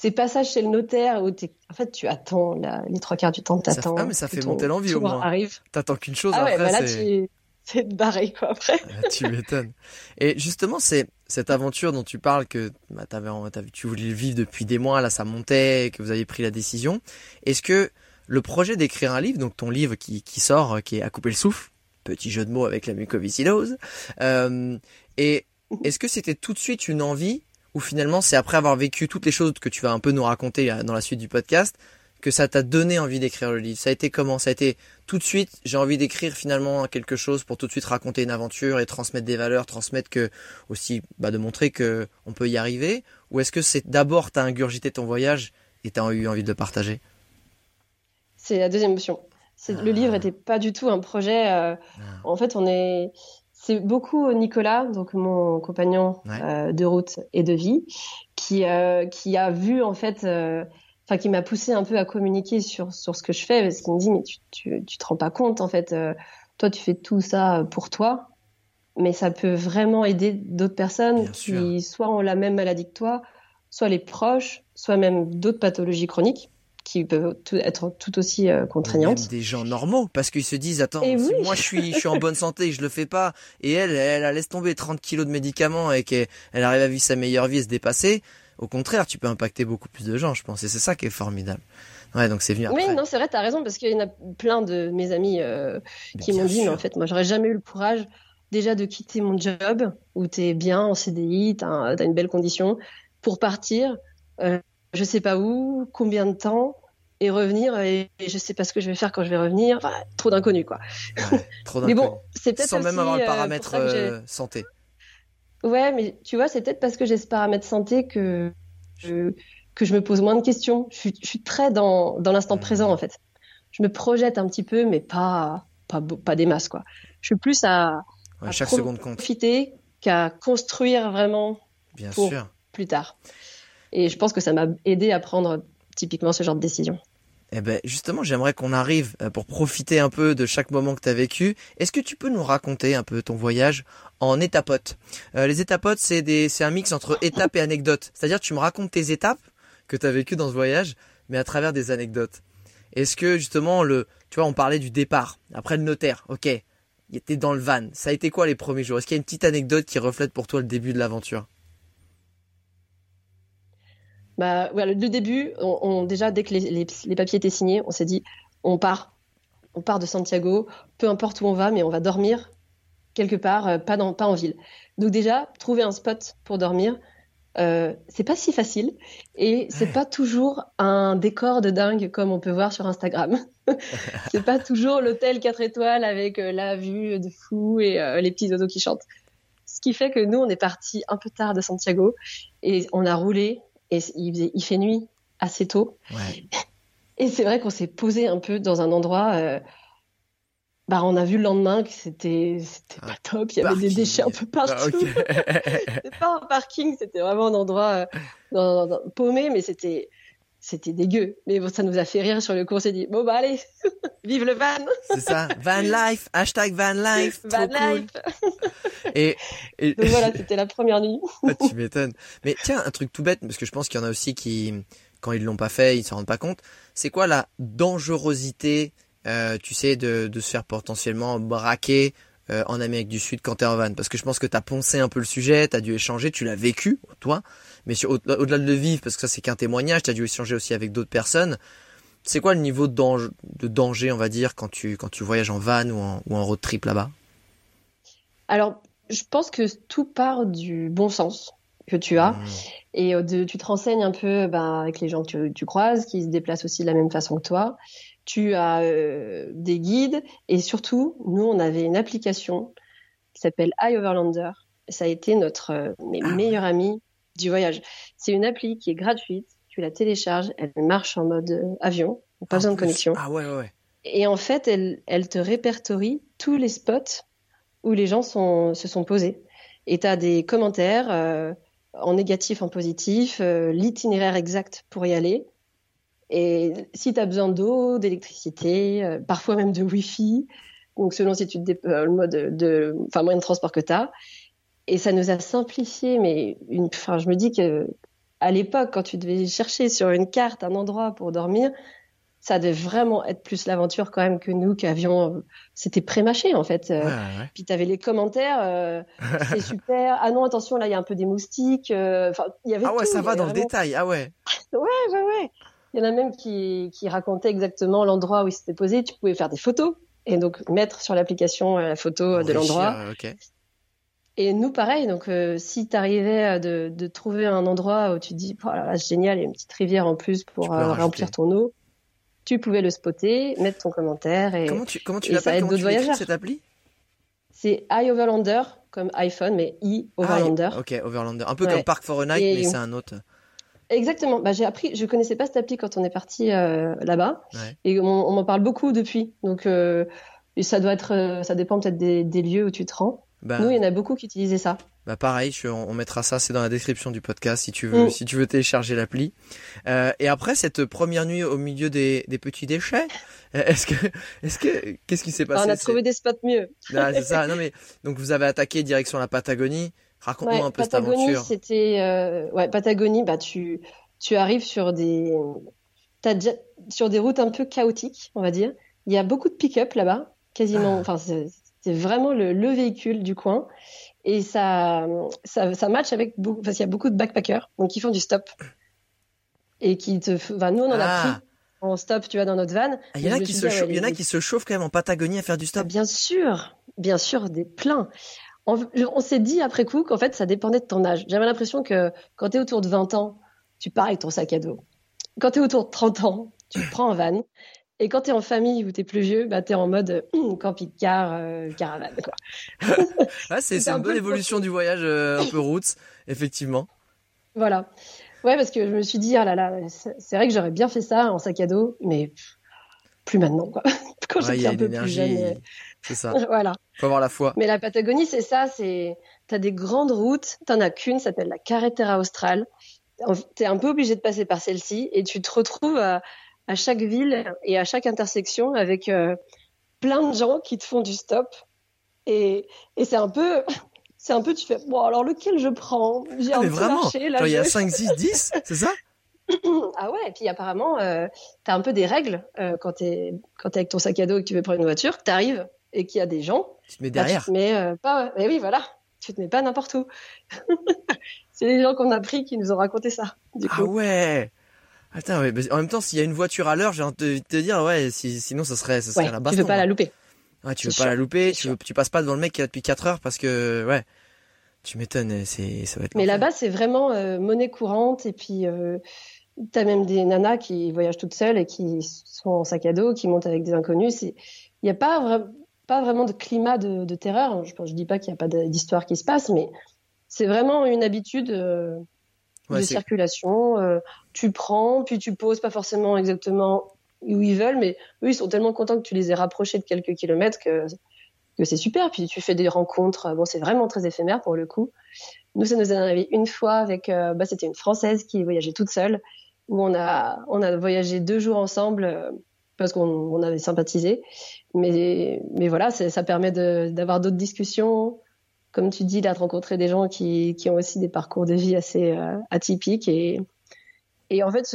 Ces passages chez le notaire où en fait tu attends les trois quarts du temps, t'attends. Ah mais ça fait monter l'envie au moins. Arrive. T'attends qu'une chose. Ah ouais, bah là tu [LAUGHS] c'est de barrer quoi après. Ah, tu m'étonnes. Et justement c'est cette aventure dont tu parles que bah, avais, tu voulais vivre depuis des mois, là ça montait, que vous avez pris la décision. Est-ce que le projet d'écrire un livre, donc ton livre qui, qui sort, qui est à couper le souffle, petit jeu de mots avec la mucoviscidose. Euh, et [LAUGHS] est-ce que c'était tout de suite une envie ou finalement c'est après avoir vécu toutes les choses que tu vas un peu nous raconter euh, dans la suite du podcast que ça t'a donné envie d'écrire le livre Ça a été comment? Ça a été tout de suite, j'ai envie d'écrire finalement quelque chose pour tout de suite raconter une aventure et transmettre des valeurs, transmettre que aussi bah, de montrer que on peut y arriver? Ou est-ce que c'est d'abord t'as ingurgité ton voyage et t'as eu envie de le partager? C'est la deuxième option. Le livre n'était ah. pas du tout un projet. Euh, ah. En fait, on est. C'est beaucoup Nicolas, donc mon compagnon euh, de route et de vie, qui euh, qui a vu en fait, enfin qui m'a poussé un peu à communiquer sur sur ce que je fais, parce qu'il me dit mais tu, tu tu te rends pas compte en fait, toi tu fais tout ça pour toi, mais ça peut vraiment aider d'autres personnes qui soit ont la même maladie que toi, soit les proches, soit même d'autres pathologies chroniques qui peuvent être tout aussi euh, contraignantes. des gens normaux, parce qu'ils se disent, attends, moi je suis, je suis en bonne santé, je le fais pas, et elle, elle, elle laisse tomber 30 kilos de médicaments et qu'elle elle arrive à vivre sa meilleure vie et se dépasser. Au contraire, tu peux impacter beaucoup plus de gens, je pense, et c'est ça qui est formidable. Ouais, donc c'est venu après. Oui, non, c'est vrai, t'as raison, parce qu'il y en a plein de mes amis euh, qui m'ont dit, mais en fait, moi, j'aurais jamais eu le courage déjà de quitter mon job où t'es bien en CDI, t'as as une belle condition, pour partir. Euh, je sais pas où, combien de temps, et revenir et, je sais pas ce que je vais faire quand je vais revenir. Enfin, trop d'inconnus quoi. trop [LAUGHS] mais bon, c'est peut-être sans même avoir le euh, paramètre euh, santé. Ouais, mais tu vois, c'est peut-être parce que j'ai ce paramètre santé que je, que je me pose moins de questions. Je suis, je suis très dans, dans l'instant mmh. présent en fait. Je me projette un petit peu, mais pas pas, pas des masses quoi. Je suis plus à, chaque seconde compte. profiter qu'à construire vraiment Bien pour sûr. plus tard. Et je pense que ça m'a aidé à prendre typiquement ce genre de décision. Eh ben justement, j'aimerais qu'on arrive euh, pour profiter un peu de chaque moment que tu as vécu. Est-ce que tu peux nous raconter un peu ton voyage en étapotes euh, Les étapotes, c'est c'est un mix entre étapes et anecdotes. C'est-à-dire tu me racontes tes étapes que tu as vécues dans ce voyage, mais à travers des anecdotes. Est-ce que justement le tu vois, on parlait du départ, après le notaire. OK. Il était dans le van. Ça a été quoi les premiers jours? Est-ce qu'il y a une petite anecdote qui reflète pour toi le début de l'aventure? Bah, le début, déjà, dès que les, papiers étaient signés, on s'est dit, on part. On part de Santiago, peu importe où on va, mais on va dormir quelque part, euh, pas, en ville. Donc déjà, trouver un spot pour dormir, euh, c'est pas si facile et c'est pas toujours un décor de dingue comme on peut voir sur Instagram. [LAUGHS] c'est pas toujours l'hôtel 4 étoiles avec euh, la vue de fou et les petits oiseaux qui chantent. Ce qui fait que nous, on est parti un peu tard de Santiago et on a roulé et il, il fait nuit assez tôt. [LAUGHS] Et c'est vrai qu'on s'est posé un peu dans un endroit. Euh, bah, on a vu le lendemain que c'était c'était pas top. Il y avait des déchets un peu ah, partout. [LAUGHS] c'était pas un parking, c'était vraiment un endroit euh, paumé, mais c'était c'était dégueu. Mais bon, ça nous a fait rire sur le cours. On s'est dit, bon, bah allez, [LAUGHS] vive le van. C'est ça, van life, hashtag van life. Van life. et, [LAUGHS] et... Donc voilà, c'était la première nuit. [LAUGHS] ah, tu m'étonnes. Mais tiens, un truc tout bête, parce que je pense qu'il y en a aussi qui, quand ils l'ont pas fait, ils se rendent pas compte. C'est quoi la dangerosité, euh, tu sais, de, de se faire potentiellement braquer euh, en Amérique du Sud quand t'es en van Parce que je pense que t'as poncé un peu le sujet, t'as dû échanger, tu l'as vécu, toi. Mais au-delà de le vivre, parce que ça c'est qu'un témoignage, tu as dû échanger aussi avec d'autres personnes. C'est quoi le niveau de danger, de danger, on va dire, quand tu, quand tu voyages en van ou en, ou en road trip là-bas? Alors, je pense que tout part du bon sens que tu as. Mmh. Et euh, de, tu te renseignes un peu bah, avec les gens que tu, croises, qui se déplacent aussi de la même façon que toi. Tu as euh, des guides et surtout, nous, on avait une application qui s'appelle iOverlander. Ça a été notre euh, ah meilleur ami du voyage. C'est une appli qui est gratuite, tu la télécharges, elle marche en mode euh, avion, pas besoin de connexion. Ah ouais, ouais. Et en fait, elle, elle te répertorie tous les spots où les gens sont, se sont posés. Et tu as des commentaires euh, en négatif, en positif, l'itinéraire exact pour y aller. Et si tu as besoin d'eau, d'électricité, parfois même de Wi-Fi, donc selon si tu te le mode de, enfin moyen de transport que tu as. Et ça nous a simplifié, mais une, enfin, je me dis que à l'époque, quand tu devais chercher sur une carte un endroit pour dormir, ça devait vraiment être plus l'aventure quand même que nous qui avions. C'était pré-mâché en fait. Euh, puis tu avais les commentaires, euh, c'est [LAUGHS] super. Ah non, attention, là il y a un peu des moustiques. Euh, enfin, il y avait. Ah ouais, ça va dans le détail. Ah ouais. [LAUGHS] ouais, ouais, ouais. Il y en a même qui, qui racontaient exactement l'endroit où ils s'étaient posés. Tu pouvais faire des photos et donc mettre sur l'application la photo de l'endroit. Ok. Et nous, pareil. Donc, si tu arrivais de, de, trouver un endroit où tu dis, oh là là, c'est génial, il y a une petite rivière en plus pour remplir ton eau, tu pouvais le spotter, mettre ton commentaire et comment tu comment tu l'appelles comment tu cette appli? C'est iOverlander comme iPhone mais i Overlander. ok Overlander, un peu comme Park for a Night mais c'est un autre. Exactement. Bah, j'ai appris, je connaissais pas cette appli quand on est parti euh, là-bas et on, m'en parle beaucoup depuis. Donc euh, ça doit être, euh, ça dépend peut-être des, des, lieux où tu te rends. Bah, Nous, il y en a beaucoup qui utilisaient ça. Bah pareil, on, mettra ça, c'est dans la description du podcast si tu veux, mm. si tu veux télécharger l'appli. Euh, et après cette première nuit au milieu des, des petits déchets, [LAUGHS] est-ce que, est-ce que, qu'est-ce qui s'est passé On a trouvé des spots mieux. Ah, c'est ça. [LAUGHS] Non mais donc vous avez attaqué direction la Patagonie. Raconte-moi un peu cette aventure. C'était, euh, ouais, Patagonie. Bah tu, tu arrives sur des, t'as déjà, sur des routes un peu chaotiques, on va dire. Il y a beaucoup de pick-up là-bas, quasiment. Ah. Enfin, c'est vraiment le, le, véhicule du coin. Et ça, ça, ça match avec beaucoup, parce qu'il y a beaucoup de backpackers, donc qui font du stop. Et qui te, enfin, nous, on en a ah. pris en stop, tu vois, dans notre van. Ah, il y en a qui se, il y en a qui se chauffent quand même en Patagonie à faire du stop. bien sûr, bien sûr, des pleins. On, on s'est dit après coup qu'en fait, ça dépendait de ton âge. J'avais l'impression que quand tu es autour de 20 ans, tu pars avec ton sac à dos. Quand tu es autour de 30 ans, tu prends un van. Et quand tu es en famille ou tu es plus vieux, bah, tu es en mode [CLEARS THROAT] camping-car, euh, caravane. Quoi. [LAUGHS] ouais, c'est une bonne évolution du voyage euh, un peu route, effectivement. Voilà. Ouais, parce que je me suis dit, ah là là, c'est vrai que j'aurais bien fait ça en sac à dos, mais plus maintenant. Quoi. [LAUGHS] Quand j'étais un peu plus jeune. C'est ça. [LAUGHS] voilà. Faut avoir la foi. Mais la Patagonie, c'est ça. C'est t'as des grandes routes. T'en as qu'une, s'appelle la Carretera Austral. T'es un peu obligé de passer par celle-ci et tu te retrouves à à chaque ville et à chaque intersection avec euh, plein de gens qui te font du stop. Et, et c'est un peu, [LAUGHS] c'est un peu, tu fais, bon, alors lequel je prends? J'ai ah, mais vraiment? là, Il y a 5, 6, 10, c'est ça? [LAUGHS] Ah ouais, et puis apparemment, euh, tu as un peu des règles euh, quand tu es, quand es avec ton sac à dos et que tu veux prendre une voiture, que tu arrives et qu'il y a des gens. Tu te mets derrière. tu te mets euh, pas, mais oui, voilà, tu te mets pas n'importe où. [LAUGHS] c'est les gens qu'on a pris qui nous ont raconté ça. Du ah ouais Attends, ouais, en même temps, s'il y a une voiture à l'heure, j'ai envie de te dire, ouais, si, sinon, ça serait, ça serait la baston. Tu veux pas la louper. Ouais, tu veux pas la louper, tu, veux, tu passes pas devant le mec qui est là depuis 4 heures parce que, ouais, tu m'étonnes, c'est, ça va être. Mais là-bas, c'est vraiment euh, monnaie courante et puis, euh, t'as même des nanas qui voyagent toutes seules et qui sont en sac à dos, qui montent avec des inconnus. Il n'y a pas, pas vraiment de climat de, de terreur. Je, je dis pas qu'il n'y a pas d'histoire qui se passe, mais c'est vraiment une habitude. Euh, de circulation. Euh, tu prends, puis tu poses pas forcément exactement où ils veulent, mais eux, ils sont tellement contents que tu les aies rapprochés de quelques kilomètres que, que c'est super. Puis tu fais des rencontres. Bon, c'est vraiment très éphémère pour le coup. Nous, ça nous est arrivé une fois avec, euh, bah, c'était une Française qui voyageait toute seule, où on a, on a voyagé deux jours ensemble euh, parce qu'on on avait sympathisé. Mais, mais voilà, ça permet d'avoir d'autres discussions, comme tu dis, là, de rencontrer des gens qui, qui ont aussi des parcours de vie assez euh, atypiques. Et, et en fait,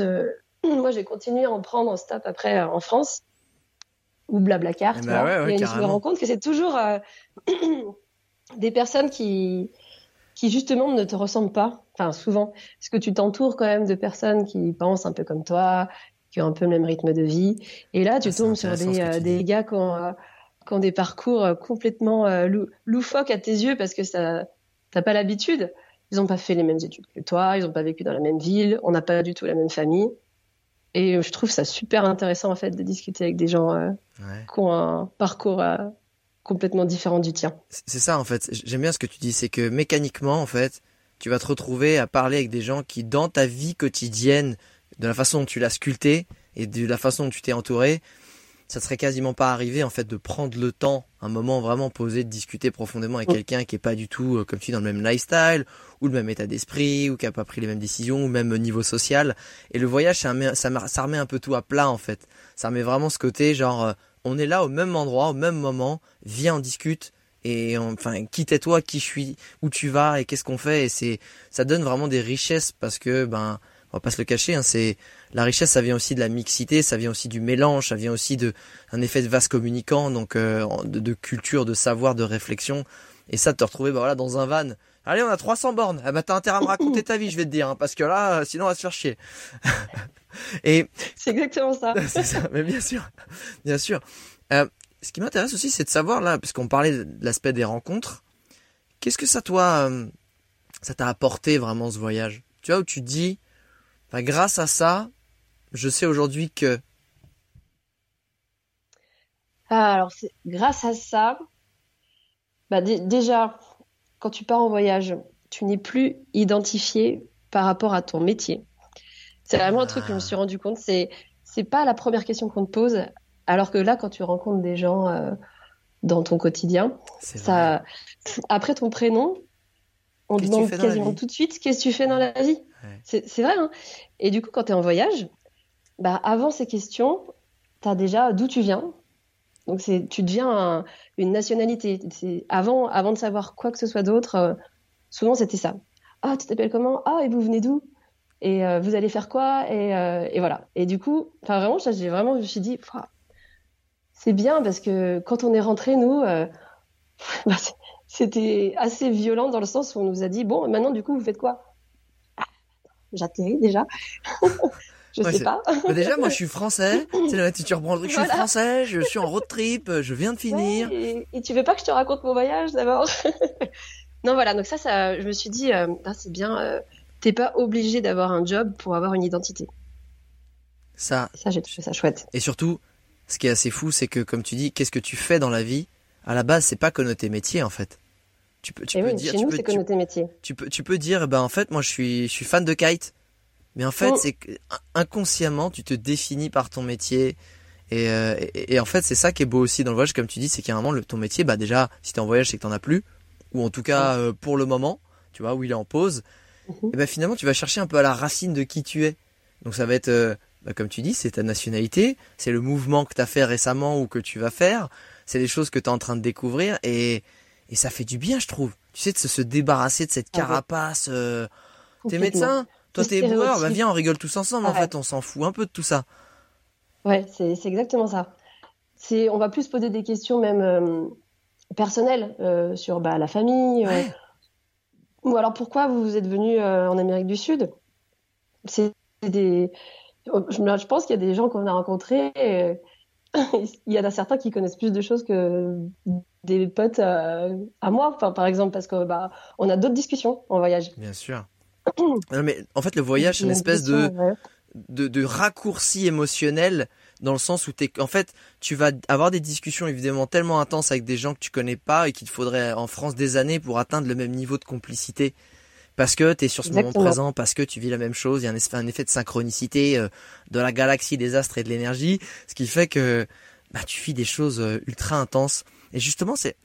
[CLEARS THROAT] moi, j'ai continué à en prendre en stop après euh, en France ou Blablacar. Eh ben et je me rends compte que c'est toujours euh, [CLEARS THROAT] des personnes qui, qui justement ne te ressemblent pas. Enfin, souvent, parce que tu t'entoures quand même de personnes qui pensent un peu comme toi, qui ont un peu le même rythme de vie. Et là, tu ah, tombes sur des, des gars qui ont qui ont des parcours euh, complètement euh, loufoques à tes yeux parce que ça, t'as pas l'habitude. Ils n'ont pas fait les mêmes études que toi, ils n'ont pas vécu dans la même ville, on n'a pas du tout la même famille. Et je trouve ça super intéressant en fait de discuter avec des gens euh, qui ont un parcours complètement différent du tien. C'est ça en fait. J'aime bien ce que tu dis, c'est que mécaniquement en fait, tu vas te retrouver à parler avec des gens qui dans ta vie quotidienne, de la façon dont tu l'as sculpté et de la façon dont tu t'es entouré, ça serait quasiment pas arrivé en fait de prendre le temps, un moment vraiment posé, de discuter profondément avec mm. quelqu'un qui est pas du tout euh, comme tu dis dans le même lifestyle ou le même état d'esprit ou qui a pas pris les mêmes décisions ou même niveau social. Et le voyage, ça, ça, ça remet un peu tout à plat en fait. Ça remet vraiment ce côté genre euh, on est là au même endroit, au même moment, viens, on discute. Et enfin, qui t'es toi, qui je suis, où tu vas et qu'est-ce qu'on fait. Et c'est, ça donne vraiment des richesses parce que, ben, on va pas se le cacher, hein, c'est la richesse, ça vient aussi de la mixité, ça vient aussi du mélange, ça vient aussi de un effet de vase communicant, donc euh, de, culture, de savoir, de réflexion. Et ça, de te retrouver, bah voilà, dans un van. Allez, on a 300 bornes. Ah bah t'as intérêt à me raconter ta vie, je vais te dire, hein, parce que là, sinon on va se faire chier. [LAUGHS] Et c'est exactement ça. [LAUGHS] c'est ça, mais bien sûr, bien sûr. Euh, ce qui m'intéresse aussi, c'est de savoir là, puisqu'on parlait de l'aspect des rencontres. Qu'est-ce que ça toi, euh, ça t'a apporté vraiment ce voyage? Tu vois où tu dis, grâce à ça, je sais aujourd'hui que. Ah, alors, grâce à ça, bah, déjà, quand tu pars en voyage, tu n'es plus identifié par rapport à ton métier. C'est vraiment un truc que je me suis rendu compte. C'est c'est pas la première question qu'on te pose, alors que là, quand tu rencontres des gens euh, dans ton quotidien, ça, après ton prénom, on te demande quasiment tout de suite qu'est-ce que tu fais dans la vie. C'est vrai. Hein et du coup, quand tu es en voyage, bah, avant ces questions, tu as déjà d'où tu viens. Donc tu deviens une nationalité. Avant, avant de savoir quoi que ce soit d'autre, euh, souvent c'était ça. Ah, tu t'appelles comment? Ah, et vous venez d'où? Et euh, vous allez faire quoi? Et, euh, et, voilà. Et du coup, enfin vraiment, j'ai vraiment, je me suis dit, c'est bien parce que quand on est rentré, nous, [LAUGHS] bah, c'était assez violent dans le sens où on nous a dit, bon, maintenant, du coup, vous faites quoi? J'atterris déjà. [LAUGHS] je sais pas. déjà, moi, je suis français. [LAUGHS] C'est là, tu reprends le truc. Je suis français. Je suis en road trip. Je viens de finir. et, tu veux pas que je te raconte mon voyage d'abord? [LAUGHS] Non, voilà. Donc ça, ça, je me suis dit, euh, ah, c'est bien. Euh, T'es pas obligé d'avoir un job pour avoir une identité. Ça. ça, j'ai trouvé ça chouette. Et surtout, ce qui est assez fou, c'est que comme tu dis, qu'est-ce que tu fais dans la vie? À la base, c'est pas connoté métier en fait. Tu peux, tu peux dire, chez nous, c'est connoté métier. Tu peux, tu peux dire, ben en fait, moi, je suis, je suis fan de kite. Mais en fait, oh. c'est inconsciemment, tu te définis par ton métier. Euh, et, et, en fait, c'est ça qui est beau aussi dans le voyage, comme tu dis, c'est qu'à un moment, le, ton métier, bah déjà, si t'es en voyage, c'est que t'en as plus, ou en tout cas euh, pour le moment, tu vois, où il est en pause. Mhm. Et ben finalement, tu vas chercher un peu à la racine de qui tu es. Donc ça va être, euh, bah, comme tu dis, c'est ta nationalité, c'est le mouvement que t'as fait récemment ou que tu vas faire, c'est les choses que t'es en train de découvrir, et et ça fait du bien, je trouve. Tu sais, de se, débarrasser de cette ah carapace. Euh... T'es médecin Toi, t'es éboueur Bah viens, on rigole tous ensemble. En fait, on s'en fout un peu de tout ça. Ouais, c'est exactement ça. C'est, on va plus poser des questions même euh, personnelles euh, sur bah, la famille. Ou alors pourquoi vous êtes venu en Amérique du Sud C'est des. Je, pense qu'il y a des gens qu'on a rencontrés. [LAUGHS] il y en a certains qui connaissent plus de choses que des potes euh, à moi, enfin, par exemple, parce que bah, on a d'autres discussions en voyage. Bien sûr. mais en fait, le voyage, c'est une espèce de, de, de, raccourci émotionnel dans le sens où en fait, tu vas avoir des discussions évidemment tellement intenses avec des gens que tu connais pas et qu'il te faudrait en France des années pour atteindre le même niveau de complicité. Parce que tu es sur ce moment présent, parce que tu vis la même chose, il y a un, un effet de synchronicité euh, de la galaxie, des astres et de l'énergie, ce qui fait que bah, tu vis des choses euh, ultra intenses. Et justement, c'est,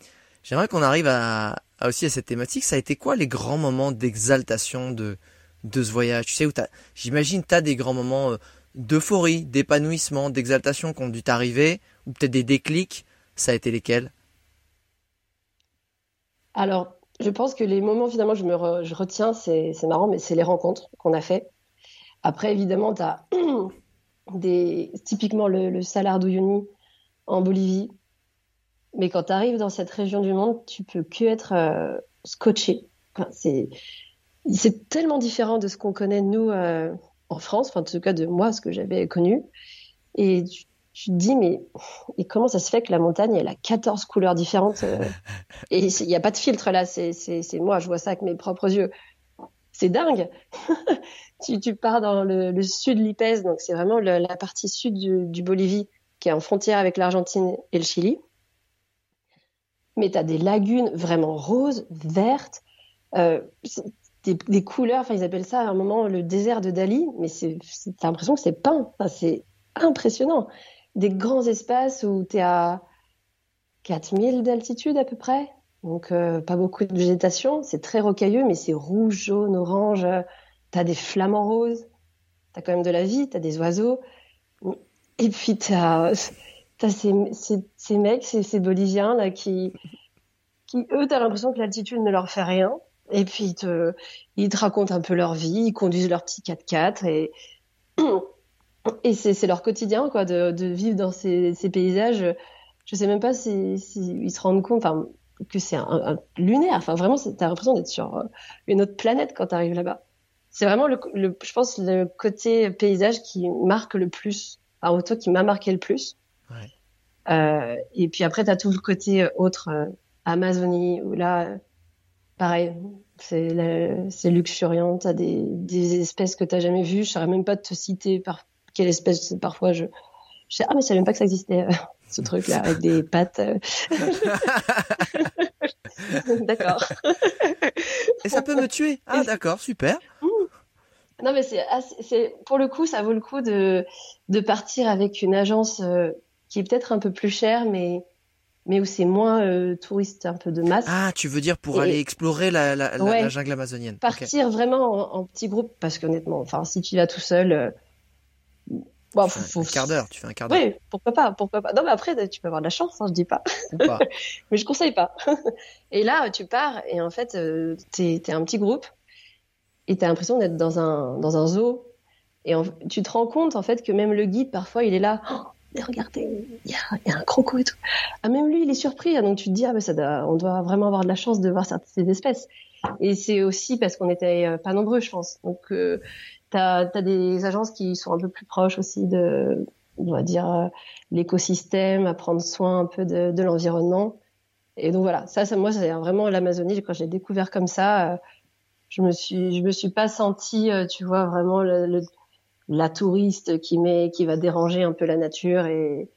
j'aimerais qu'on arrive à, aussi à cette thématique. Ça a été quoi les grands moments d'exaltation de, de ce voyage? Tu sais, où t'as, j'imagine, t'as des grands moments euh, d'euphorie, d'épanouissement, d'exaltation qui ont dû t'arriver, ou peut-être des déclics. Ça a été lesquels? Alors, je pense que les moments finalement je me je retiens, c'est, marrant, mais c'est les rencontres qu'on a fait. Après, évidemment, tu as [CLEARS THROAT] des, typiquement le, le Salar d'Uyuni en Bolivie, mais quand tu arrives dans cette région du monde, tu peux que être euh, scotché. c'est c'est tellement différent de ce qu'on connaît nous euh, en France, enfin en tout cas de moi ce que j'avais connu. Et tu, te dis mais et comment ça se fait que la montagne elle a 14 couleurs différentes euh, [LAUGHS] et il n'y a pas de filtre là, c'est moi je vois ça avec mes propres yeux. C'est dingue. [LAUGHS] tu, tu, pars dans le, le sud Lipès, donc c'est vraiment la partie sud du, du Bolivie qui est en frontière avec l'Argentine et le Chili mais tu as des lagunes vraiment roses, vertes, euh, des, couleurs, enfin ils appellent ça à un moment le désert de Dali, mais c'est t'as l'impression que c'est peint, c'est impressionnant. Des grands espaces où tu es à 4000 d'altitude à peu près, donc euh, pas beaucoup de végétation, c'est très rocailleux, mais c'est rouge, jaune, orange, tu as des flamants roses, tu as quand même de la vie, tu as des oiseaux, et puis tu as ces, ces, ces mecs, ces, ces Boliviens là qui, qui eux, t'as l'impression que l'altitude ne leur fait rien. Et puis ils te, ils te racontent un peu leur vie, ils conduisent leur petit 4x4 et [CLEARS THROAT] et c'est leur quotidien quoi de, de vivre dans ces, ces, paysages. Je sais même pas si, si ils se rendent compte, enfin que c'est un, un, lunaire. Enfin vraiment, t'as l'impression d'être sur euh, une autre planète quand t'arrives là-bas. C'est vraiment le, le, je pense le côté paysage qui marque le plus, enfin toi qui m'a marqué le plus. Ouais. Euh, et puis après, tu as tout le côté euh, autre, euh, Amazonie, où là, pareil, c'est luxuriant, tu as des, des, espèces que tu jamais vues. Je saurais même pas te citer par quelle espèce, parfois je, je sais, ah, mais je savais même pas que ça existait, [LAUGHS] ce truc-là, [LAUGHS] avec des pattes. [LAUGHS] d'accord. Et ça peut me tuer. Ah, d'accord, super. Non, mais c'est, pour le coup, ça vaut le coup de, de partir avec une agence qui est peut-être un peu plus cher, mais mais où c'est moins euh, touriste, un peu de masse. Ah, tu veux dire pour aller explorer la, la, la, jungle amazonienne Partir vraiment en, petit groupe, parce qu'honnêtement, enfin, si tu vas tout seul, euh, bon, faut, faut... un quart d'heure, tu fais un quart d'heure. Oui, pourquoi pas, pourquoi pas. Non, mais après, tu peux avoir de la chance, hein, je dis pas. pas. [LAUGHS] mais je conseille pas. [LAUGHS] et là, tu pars et en fait, euh, t'es es un petit groupe et t'as l'impression d'être dans un dans un zoo. Et tu te rends compte en fait que même le guide parfois il est là. Oh, mais regardez, il y a, un croco et tout. Ah, même lui, il est surpris. Hein, donc tu te dis, ah, mais ça on doit vraiment avoir de la chance de voir ces espèces. Et c'est aussi parce qu'on était euh, pas nombreux, je pense. Donc, euh, tu as, des agences qui sont un peu plus proches aussi de, on va dire, euh, l'écosystème, à prendre soin un peu de, l'environnement. Et donc voilà, ça, ça moi, c'est vraiment l'Amazonie. Quand j'ai découvert comme ça, euh, je me suis, je me suis pas sentie, tu vois, vraiment le la touriste qui met, qui va déranger un peu la nature et,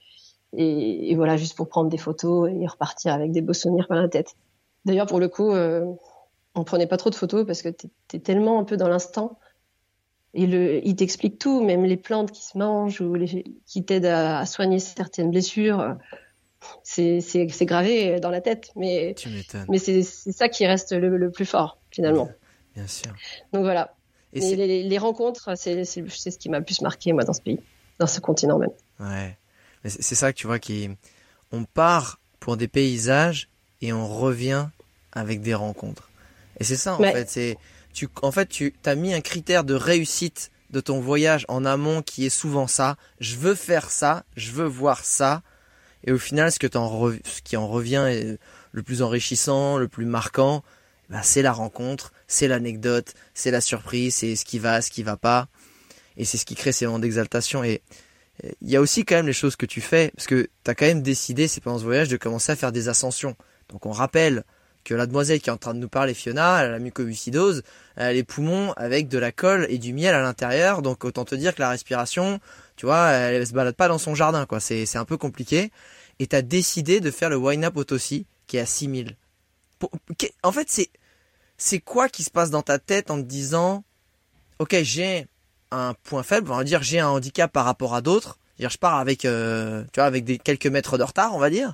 et, voilà, juste pour prendre des photos et repartir avec des beaux souvenirs par la tête. D'ailleurs, pour le coup, euh, on prenait pas trop de photos parce que tu es tellement un peu dans l'instant. Et le, il t'explique tout, même les plantes qui se mangent ou les, qui t'aident à, soigner certaines blessures. C'est, c'est, c'est gravé dans la tête, mais, mais c'est, c'est ça qui reste le, le plus fort, finalement. Bien sûr. Donc voilà. Et les, les, rencontres, c'est ce qui m'a le plus marqué, moi, dans ce pays, dans ce continent même. Ouais. C'est ça que tu vois, qui on part pour des paysages et on revient avec des rencontres. Et c'est ça, en fait. C'est, tu, en fait, tu as mis un critère de réussite de ton voyage en amont qui est souvent ça. Je veux faire ça, je veux voir ça. Et au final, ce, que en ce qui en revient est le plus enrichissant, le plus marquant, bah, c'est la rencontre, c'est l'anecdote, c'est la surprise, c'est ce qui va, ce qui va pas. Et c'est ce qui crée ces moments d'exaltation. Et il y a aussi quand même les choses que tu fais, parce que tu as quand même décidé, c'est pendant ce voyage, de commencer à faire des ascensions. Donc on rappelle que la demoiselle qui est en train de nous parler, Fiona, elle a la mucoviscidose, elle a les poumons avec de la colle et du miel à l'intérieur, donc autant te dire que la respiration, tu vois, elle se balade pas dans son jardin, quoi. C'est un peu compliqué. Et tu as décidé de faire le Wine Up Autossi, qui est à 6000. En fait, c'est c'est quoi qui se passe dans ta tête en te disant, ok, j'ai un point faible, on va dire j'ai un handicap par rapport à d'autres. Je pars avec, euh, tu vois, avec des quelques mètres de retard, on va dire,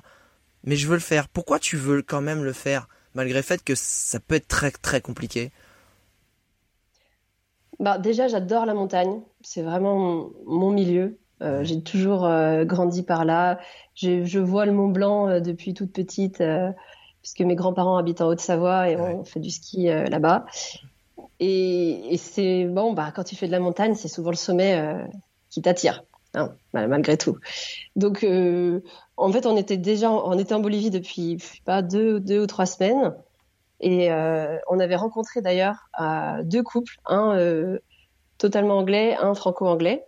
mais je veux le faire. Pourquoi tu veux quand même le faire, malgré le fait que ça peut être très très compliqué? Bah, déjà, j'adore la montagne. C'est vraiment mon, milieu. Euh, j'ai toujours euh, grandi par là. Je, vois le Mont Blanc depuis toute petite puisque mes grands-parents habitent en Haute-Savoie et on fait du ski euh, là-bas. Et, c'est bon, bah quand tu fais de la montagne, c'est souvent le sommet euh, qui t'attire, hein, malgré tout. Donc, euh, en fait, on était déjà, on était en Bolivie depuis pas deux, deux ou trois semaines, et on avait rencontré d'ailleurs deux couples, un totalement anglais, un franco-anglais,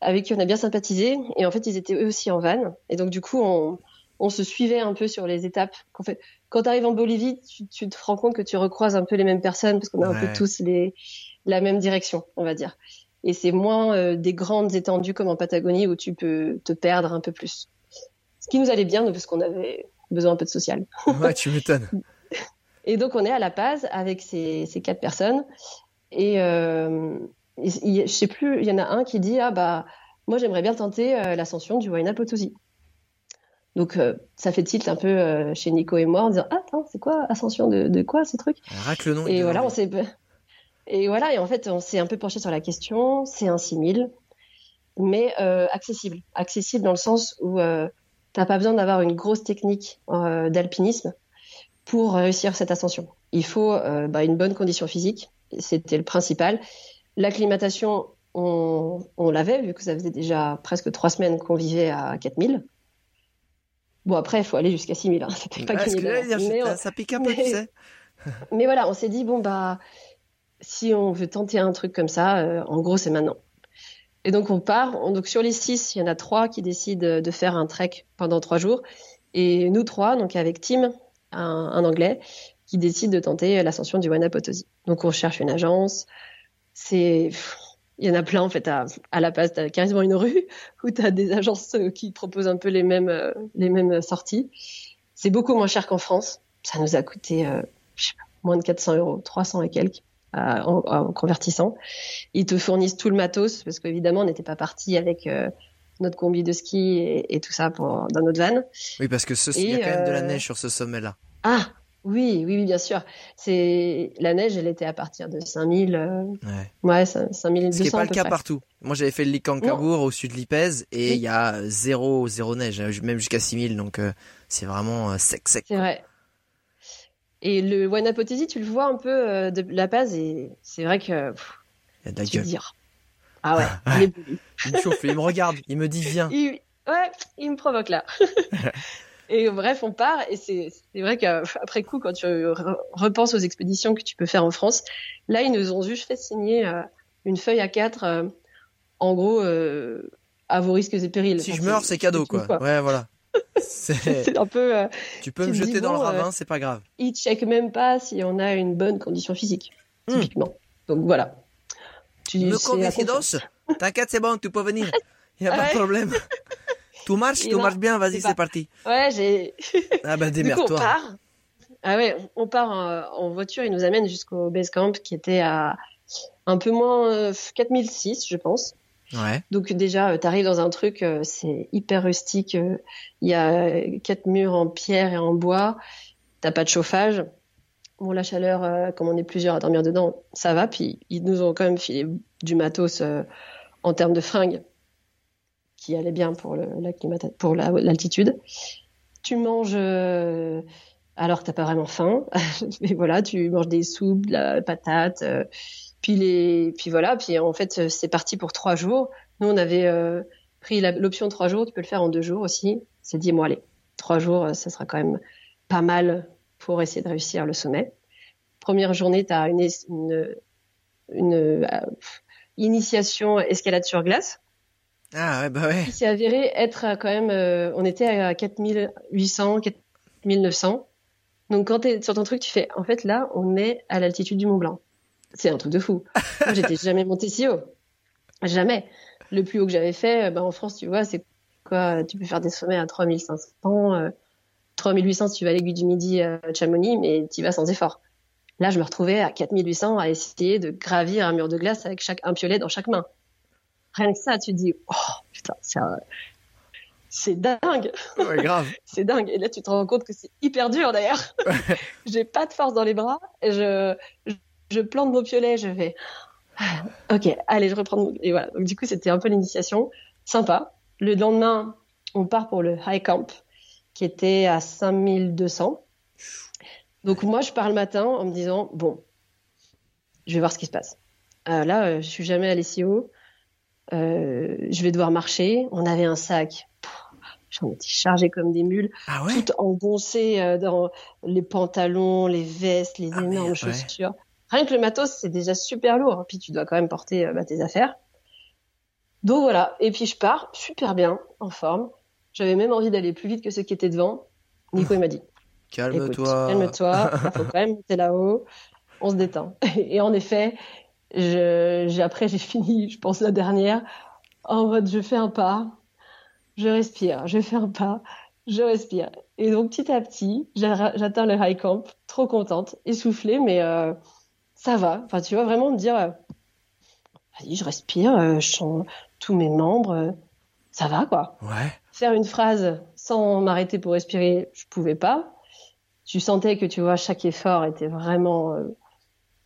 avec qui on a bien sympathisé. Et en fait, ils étaient eux aussi en van. Et donc, du coup, on, on se suivait un peu sur les étapes. En fait, quand tu arrives en Bolivie, tu, te rends compte que tu recroises un peu les mêmes personnes parce qu'on a un peu tous les, la même direction, on va dire. Et c'est moins euh, des grandes étendues comme en Patagonie où tu peux te perdre un peu plus. Ce qui nous allait bien, parce qu'on avait besoin un peu de social. [LAUGHS] Ouais, tu m'étonnes. Et donc on est à La Paz avec ces, ces quatre personnes. Et euh, je sais plus, il y en a un qui dit ah bah moi j'aimerais bien tenter euh, l'ascension du Huayna Potosí. Donc euh, ça fait tilt un peu euh, chez Nico et moi en disant ah attends c'est quoi ascension de, de quoi ce truc? Le nom. Et voilà on s'est [LAUGHS] et voilà et en fait on s'est un peu penché sur la question c'est un 6000 mais euh, accessible accessible dans le sens où t'as pas besoin d'avoir une grosse technique d'alpinisme pour réussir cette ascension. Il faut bah, une bonne condition physique, c'était le principal. L'acclimatation, on, on l'avait, vu que ça faisait déjà presque trois semaines qu'on vivait à 4000. Bon, après, il faut aller jusqu'à 6000. Hein. [LAUGHS] C'était pas mais Ça pique un peu, tu sais. [LAUGHS] mais voilà, on s'est dit, bon, bah, si on veut tenter un truc comme ça, euh, en gros, c'est maintenant. Et donc, on part. donc, sur les six, il y en a trois qui décident de faire un trek pendant trois jours. Et nous trois, donc avec Tim, un, un Anglais, qui décide de tenter l'ascension du Wanapotosí. Donc, on cherche une agence. C'est il y en a plein en fait à, à La Paz. T'as quasiment une rue [LAUGHS] où tu as des agences euh, qui proposent un peu les mêmes euh, les mêmes sorties. C'est beaucoup moins cher qu'en France. Ça nous a coûté euh, je sais pas, moins de 400 euros, 300 et quelques en, convertissant. Ils te fournissent tout le matos parce qu'évidemment on n'était pas parti avec notre combi de ski et, et, tout ça pour, dans notre van. Oui, parce que ce, il y a quand même de la neige sur ce sommet-là. Ah, oui, oui, bien sûr. C'est la neige, elle était à partir de 5000. Euh... Ouais. Ouais, 5200. Ce qui n'est pas le cas partout. Moi, j'avais fait le Likankabour au sud de l'Ipèze et il y a zéro, zéro neige, même jusqu'à 6000. Donc, euh, c'est vraiment euh, sec, sec. C'est vrai. Et le Wanapotesi, tu le vois un peu euh, de la base et c'est vrai que. il y a de la gueule. Dire. Ah [LAUGHS] ouais, il est Il me chauffe, il me regarde, il me dit [LAUGHS] viens. Ouais, il me provoque là. [LAUGHS] Et bref, on part. Et c'est vrai qu'après coup, quand tu repenses aux expéditions que tu peux faire en France, là, ils nous ont juste fait signer euh, une feuille à quatre. Euh, en gros, euh, à vos risques et périls. Si je meurs, c'est cadeau, quoi. Ouais, voilà. C'est [LAUGHS] un peu. tu peux me jeter dans le ravin, c'est pas grave. Ils checkent même pas si on a une bonne condition physique, hmm. typiquement. Donc voilà. Tu me confies T'inquiète, c'est bon, tu peux venir. [LAUGHS] Il n'y a pas de problème. [LAUGHS] Tout marche, tout marche bien, vas-y, c'est parti. Ouais, j'ai. [LAUGHS] Ah bah démerde-toi. on part. Ah ouais, on part en, voiture, il nous amène jusqu'au base camp qui était à un peu moins 4006, euh, je pense. Ouais. Donc déjà, euh, tu arrives dans un truc, euh, c'est hyper rustique. Il y a quatre murs en pierre et en bois. T'as pas de chauffage. Bon, la chaleur, comme on est plusieurs à dormir dedans, ça va. Puis ils nous ont quand même filé du matos en termes de fringues qui allait bien pour pour l'altitude. tu manges euh, alors que t'as pas vraiment faim, [LAUGHS] mais voilà, tu manges des soupes, de la patate, euh, puis les, puis voilà, puis en fait c'est parti pour trois jours. Nous on avait euh, pris l'option trois jours, tu peux le faire en deux jours aussi. C'est dit moi allez, trois jours, ça sera quand même pas mal pour essayer de réussir le sommet. Première journée, tu as une, une, une initiation escalade sur glace. Ah ouais, bah ouais. Il s'est avéré être quand même, euh, on était à 4800, 4900. Donc quand t'es sur ton truc, tu fais, en fait là, on est à l'altitude du Mont Blanc. C'est un truc de fou. [LAUGHS] Moi, j'étais jamais monté si haut. Jamais. Le plus haut que j'avais fait, euh, bah, en France, tu vois, c'est quoi Tu peux faire des sommets à 3500, euh, 3800 si tu vas à l'aiguille du Midi à Chamonix, mais tu vas sans effort. Là, je me retrouvais à 4800 à essayer de gravir un mur de glace avec chaque un piolet dans chaque main rien que ça, tu dis, oh putain, c'est dingue. Ouais, grave. [LAUGHS] c'est dingue. Et là, tu te rends compte que c'est hyper dur d'ailleurs. [LAUGHS] J'ai pas de force dans les bras. Et je, je, plante mon piolet, je vais, ok, allez, je reprends. Et voilà. Donc, du coup, c'était un peu l'initiation. Sympa. Le lendemain, on part pour le high camp qui était à 5200. Donc, moi, je pars le matin en me disant, bon, je vais voir ce qui se passe. Euh, là, euh, je suis jamais allé si haut. Euh, je vais devoir marcher. On avait un sac. J'en étais chargé comme des mules, ah tout engoncé euh, dans les pantalons, les vestes, les ah, énormes chaussures. Rien que le matos, c'est déjà super lourd. Puis tu dois quand même porter euh, bah, tes affaires. Donc voilà. Et puis je pars super bien, en forme. J'avais même envie d'aller plus vite que ceux qui étaient devant. Nico, il m'a dit. Calme-toi. Calme-toi. Il faut quand même monter là-haut. On se détend. [LAUGHS] Et en effet, je, après, j'ai [LAUGHS] fini, je pense, la dernière, en mode, je fais un pas, je respire, je fais un pas, je respire. Et donc, petit à petit, j'atteins le high camp, trop contente, essoufflée, mais euh, ça va. Enfin, tu vois, vraiment me dire, euh, vas-y, je respire, euh, je sens tous mes membres, ça va, quoi. Ouais. Faire une phrase sans m'arrêter pour respirer, je pouvais pas. Tu sentais que, tu vois, chaque effort était vraiment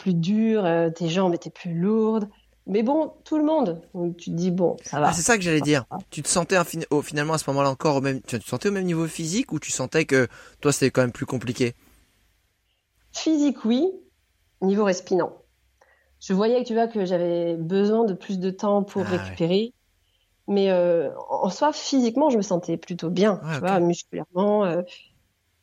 plus dur, euh, tes jambes étaient plus lourdes. mais bon, tout le monde. tu te dis bon, ça va. Ah, c'est ça que j'allais dire. Tu te sentais finalement à ce moment-là encore au même, tu te sentais au même niveau physique ou tu sentais que toi c'était quand même plus compliqué? Physique, oui. Niveau respirant. Je voyais que tu vois que j'avais besoin de plus de temps pour ah, récupérer. Mais euh, en soi, physiquement, je me sentais plutôt bien, tu vois, musculairement. Euh,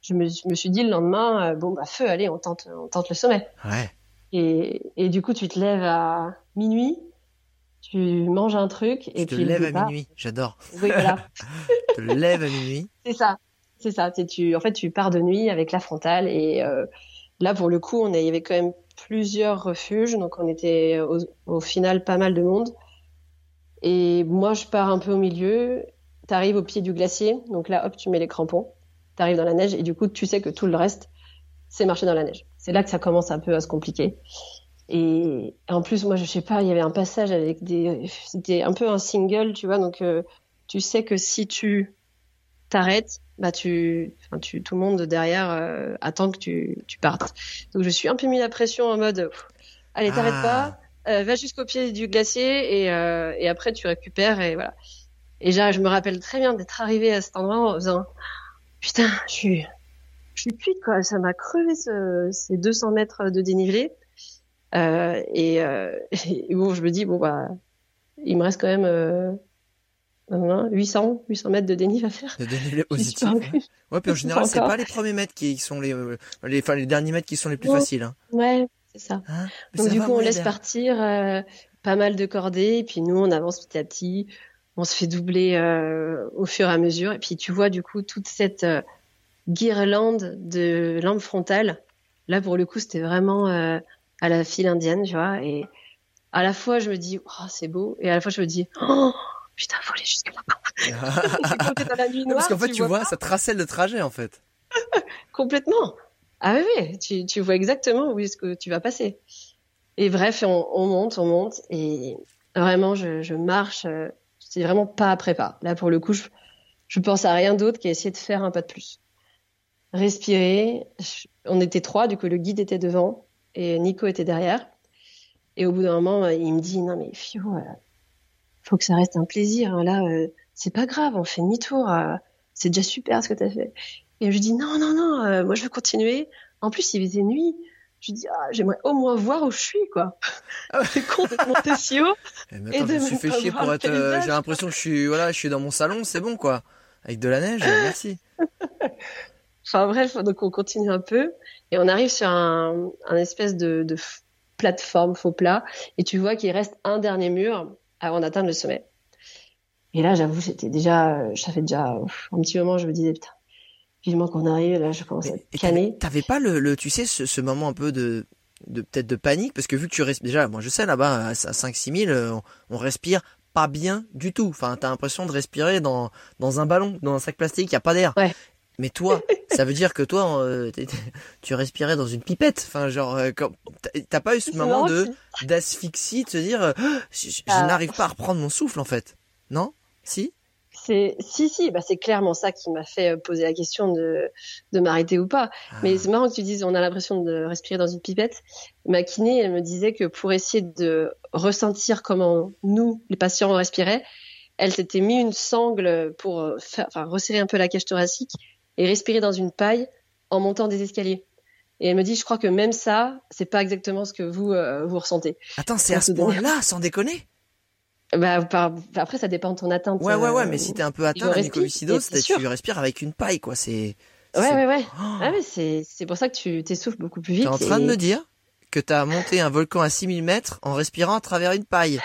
je, me, je, me, suis dit le lendemain, euh, bon bah feu, allez, on tente, on tente le sommet. Ouais. Et, et du coup, tu te lèves à minuit, tu manges un truc et tu te lèves à minuit. J'adore. Oui, voilà. [LAUGHS] tu te lèves à minuit. C'est ça, c'est ça. Tu, en fait, tu pars de nuit avec la frontale et euh, là, pour le coup, on il y avait quand même plusieurs refuges, donc on était au, au final pas mal de monde. Et moi, je pars un peu au milieu. Tu arrives au pied du glacier, donc là, hop, tu mets les crampons. Tu arrives dans la neige et du coup, tu sais que tout le reste, c'est marcher dans la neige. C'est là que ça commence un peu à se compliquer. Et en plus, moi, je sais pas, il y avait un passage avec des, c'était un peu un single, tu vois, donc euh, tu sais que si tu t'arrêtes, bah tu, enfin, tu, tout le monde derrière euh, attend que tu, tu partes. Donc je suis un peu mis la pression en mode, allez, t'arrêtes ah. pas, euh, va jusqu'au pied du glacier et, et après tu récupères et voilà. Et je me rappelle très bien d'être arrivé à cet endroit en faisant, putain, je suis, je suis cuite quoi. Ça m'a crevé ce, ces 200 mètres de dénivelé. Euh, et, euh, [LAUGHS] et, bon, je me dis bon bah, il me reste quand même euh, 800 800 mètres de dénivelé à faire. De dénivelé [LAUGHS] positif. Ouais. ouais, puis en [LAUGHS] général, c'est pas les premiers mètres qui sont les, euh, les, enfin les derniers mètres qui sont les plus faciles. Hein. Ouais, c'est ça. Hein? Donc du coup, on laisse partir euh, pas mal de cordées, et puis nous, on avance petit à petit. On se fait doubler euh, au fur et à mesure, et puis tu vois du coup toute cette guirlande de lampes frontales. Là, pour le coup, c'était vraiment euh, à la file indienne, tu vois. Et à la fois, je me dis, oh, c'est beau. Et à la fois, je me dis, oh, putain, faut aller jusque là-bas. [LAUGHS] [LAUGHS] Parce qu'en fait, tu, vois, ça traçait le trajet, en fait. [LAUGHS] Complètement. Ah oui, oui. Tu, tu vois exactement où est-ce que tu vas passer. Et bref, on, on monte, on monte. Et vraiment, je, je marche. Euh, c'est vraiment pas après pas. Là, pour le coup, je, je pense à rien d'autre qu'à essayer de faire un pas de plus respirer. On était trois, du coup le guide était devant et Nico était derrière. Et au bout d'un moment, il me dit non mais Fio, euh, faut que ça reste un plaisir. Hein. Là, euh, c'est pas grave, on fait demi-tour. Euh, c'est déjà super ce que t'as fait. Et je dis non non non, moi je veux continuer. En plus, il faisait nuit. Je dis ah, j'aimerais au moins voir où je suis quoi. [LAUGHS] c'est con de monter si haut. Eh, et, de je me suis fait chier pour être. J'ai l'impression que je suis voilà, je suis dans mon salon, c'est bon quoi, avec de la neige. [LAUGHS] merci. Enfin bref, donc on continue un peu et on arrive sur un, un espèce de, de plateforme faux plat et tu vois qu'il reste un dernier mur avant d'atteindre le sommet. Et là, j'avoue, j'étais déjà, ça fait déjà un petit moment, je me disais putain, vivement qu'on arrive. Là, je commence à canner. T'avais pas le, le, tu sais, ce, ce moment un peu de, de peut-être de panique parce que vu que tu restes déjà, moi je sais là-bas à 5-6 000, on, on respire pas bien du tout. Enfin, t'as l'impression de respirer dans dans un ballon, dans un sac plastique, il y a pas d'air. Ouais. Mais toi, [LAUGHS] ça veut dire que toi, euh, tu respirais dans une pipette. Enfin, genre, euh, t'as pas eu ce moment de d'asphyxie, de se dire, euh, [GASPS] je, ah. n'arrive pas à reprendre mon souffle en fait, non? Si? C'est si si bah c'est clairement ça qui m'a fait poser la question de de m'arrêter ou pas. Mais ah. c'est marrant que tu dises on a l'impression de respirer dans une pipette. Ma kiné elle me disait que pour essayer de ressentir comment nous les patients respiraient elle s'était mis une sangle pour faire enfin resserrer un peu la cage thoracique et respirer dans une paille en montant des escaliers. Et elle me dit, je crois que même ça, c'est pas exactement ce que vous euh, vous ressentez. Attends, c'est à ce point-là, sans déconner? Bah, après, ça dépend de ton atteinte. Ouais, ouais, ouais, mais si t'es un peu atteint la mucoviscidose, tu respires avec une paille, quoi. C'est. Ouais, ouais, ouais. Oh. Ah, mais c'est, c'est pour ça que tu t'essouffles beaucoup plus vite. T'es en train de me dire que t'as monté un volcan à 6000 mètres en respirant à travers une paille.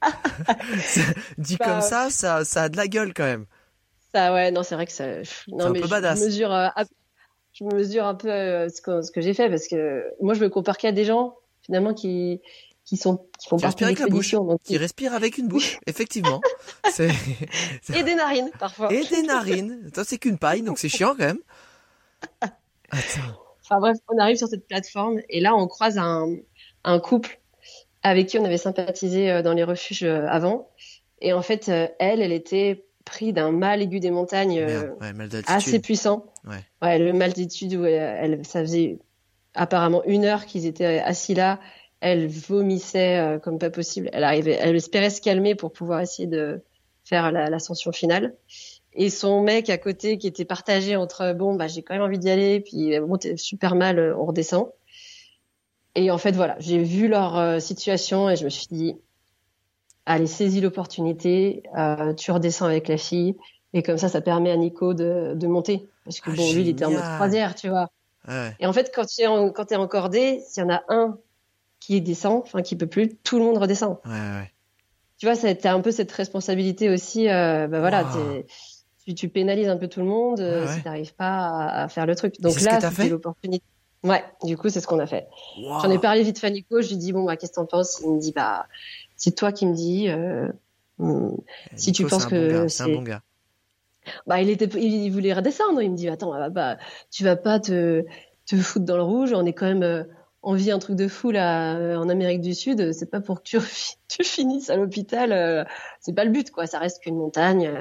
[LAUGHS] [LAUGHS] Dit bah, comme ça, ça, ça a de la gueule quand même. Ça, ouais, non, c'est vrai que ça. Non, mais je mesure, euh, je mesure un peu euh, ce que, ce que j'ai fait parce que moi, je me compare qu'à des gens finalement qui qui sont qui font partie de l'expédition, donc qui respirent avec une bouche, [LAUGHS] effectivement. [LAUGHS] Et des narines parfois. Et des narines. Toi, c'est qu'une paille, donc c'est chiant quand même. [LAUGHS] Attends. Enfin bref, on arrive sur cette plateforme et là, on croise un un couple avec qui on avait sympathisé euh, dans les refuges avant. Et en fait, elle, elle était pris d'un mal aigu des montagnes euh, assez puissant. Ouais. le mal d'altitude où elle, ça faisait apparemment une heure qu'ils étaient assis là Elle vomissait comme pas possible. Elle arrivait, elle espérait se calmer pour pouvoir essayer de faire l'ascension finale. Et son mec à côté qui était partagé entre bon bah j'ai quand même envie d'y aller puis bon t'es super mal on redescend. Et en fait voilà j'ai vu leur situation et je me suis dit allez saisis l'opportunité, euh, tu redescends avec la fille et comme ça ça permet à Nico de, de monter parce que ah, bon lui il était en mode croisière tu vois. Ouais. Et en fait quand tu es en, quand encordé, s'il y en a un qui descend, enfin qui peut plus, tout le monde redescend. Ouais, ouais. Tu vois, un peu cette responsabilité aussi. Euh, bah voilà, tu, tu, pénalises un peu tout le monde euh, si t'arrives pas à, à, faire le truc. Donc là, c'était l'opportunité. Ouais, du coup, c'est ce qu'on a fait. J'en ai parlé vite à Nico, je lui dis bon bah qu'est-ce que t'en penses? Il me dit bah c'est toi qui me dis euh, hmm, si tu penses que c'est un bon gars. Bah il était, il voulait redescendre. Il me dit attends, bah, tu vas pas te te foutre dans le rouge. On est quand même euh, on vit un truc de fou là euh, en Amérique du Sud. C'est pas pour que tu, [LAUGHS] tu finisses à l'hôpital. c'est pas le but quoi. Ça reste qu'une montagne.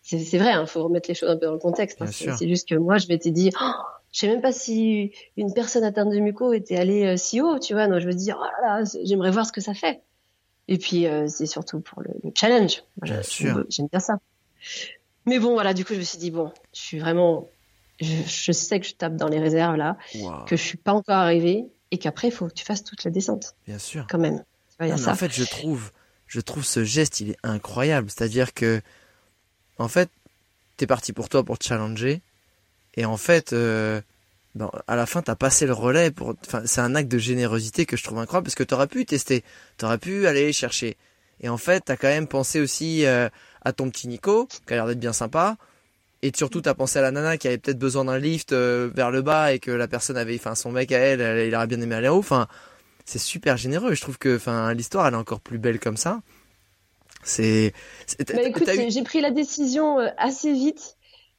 C'est vrai, il hein, faut remettre les choses un peu dans le contexte. Hein. C'est juste que moi, je m'étais dit, oh, je sais même pas si une personne atteinte de muco était allée si haut, tu vois. Non, je veux dire, oh j'aimerais voir ce que ça fait. Et puis euh, c'est surtout pour le, challenge. Bien sûr. J'aime bien ça. Mais bon, voilà, du coup, je me suis dit bon, je suis vraiment, je, sais que je tape dans les réserves là, que je suis pas encore arrivé et qu'après il faut que tu fasses toute la descente. Bien sûr. Quand même. En fait, je trouve, je trouve ce geste, il est incroyable. C'est-à-dire que, en fait, t'es parti pour toi pour te challenger, et en fait, euh, à la fin, t'as passé le relais pour. Enfin, c'est un acte de générosité que je trouve incroyable parce que t'aurais pu tester, t'aurais pu aller chercher. Et en fait, t'as quand même pensé aussi euh, à ton petit Nico, qui a l'air d'être bien sympa. Et surtout, t'as pensé à la nana qui avait peut-être besoin d'un lift euh, vers le bas et que la personne avait, enfin, son mec à elle, il aurait bien aimé aller en haut. Enfin, c'est super généreux. Je trouve que, enfin, l'histoire, elle est encore plus belle comme ça. C'est. Bah, écoute, j'ai pris la décision euh, assez vite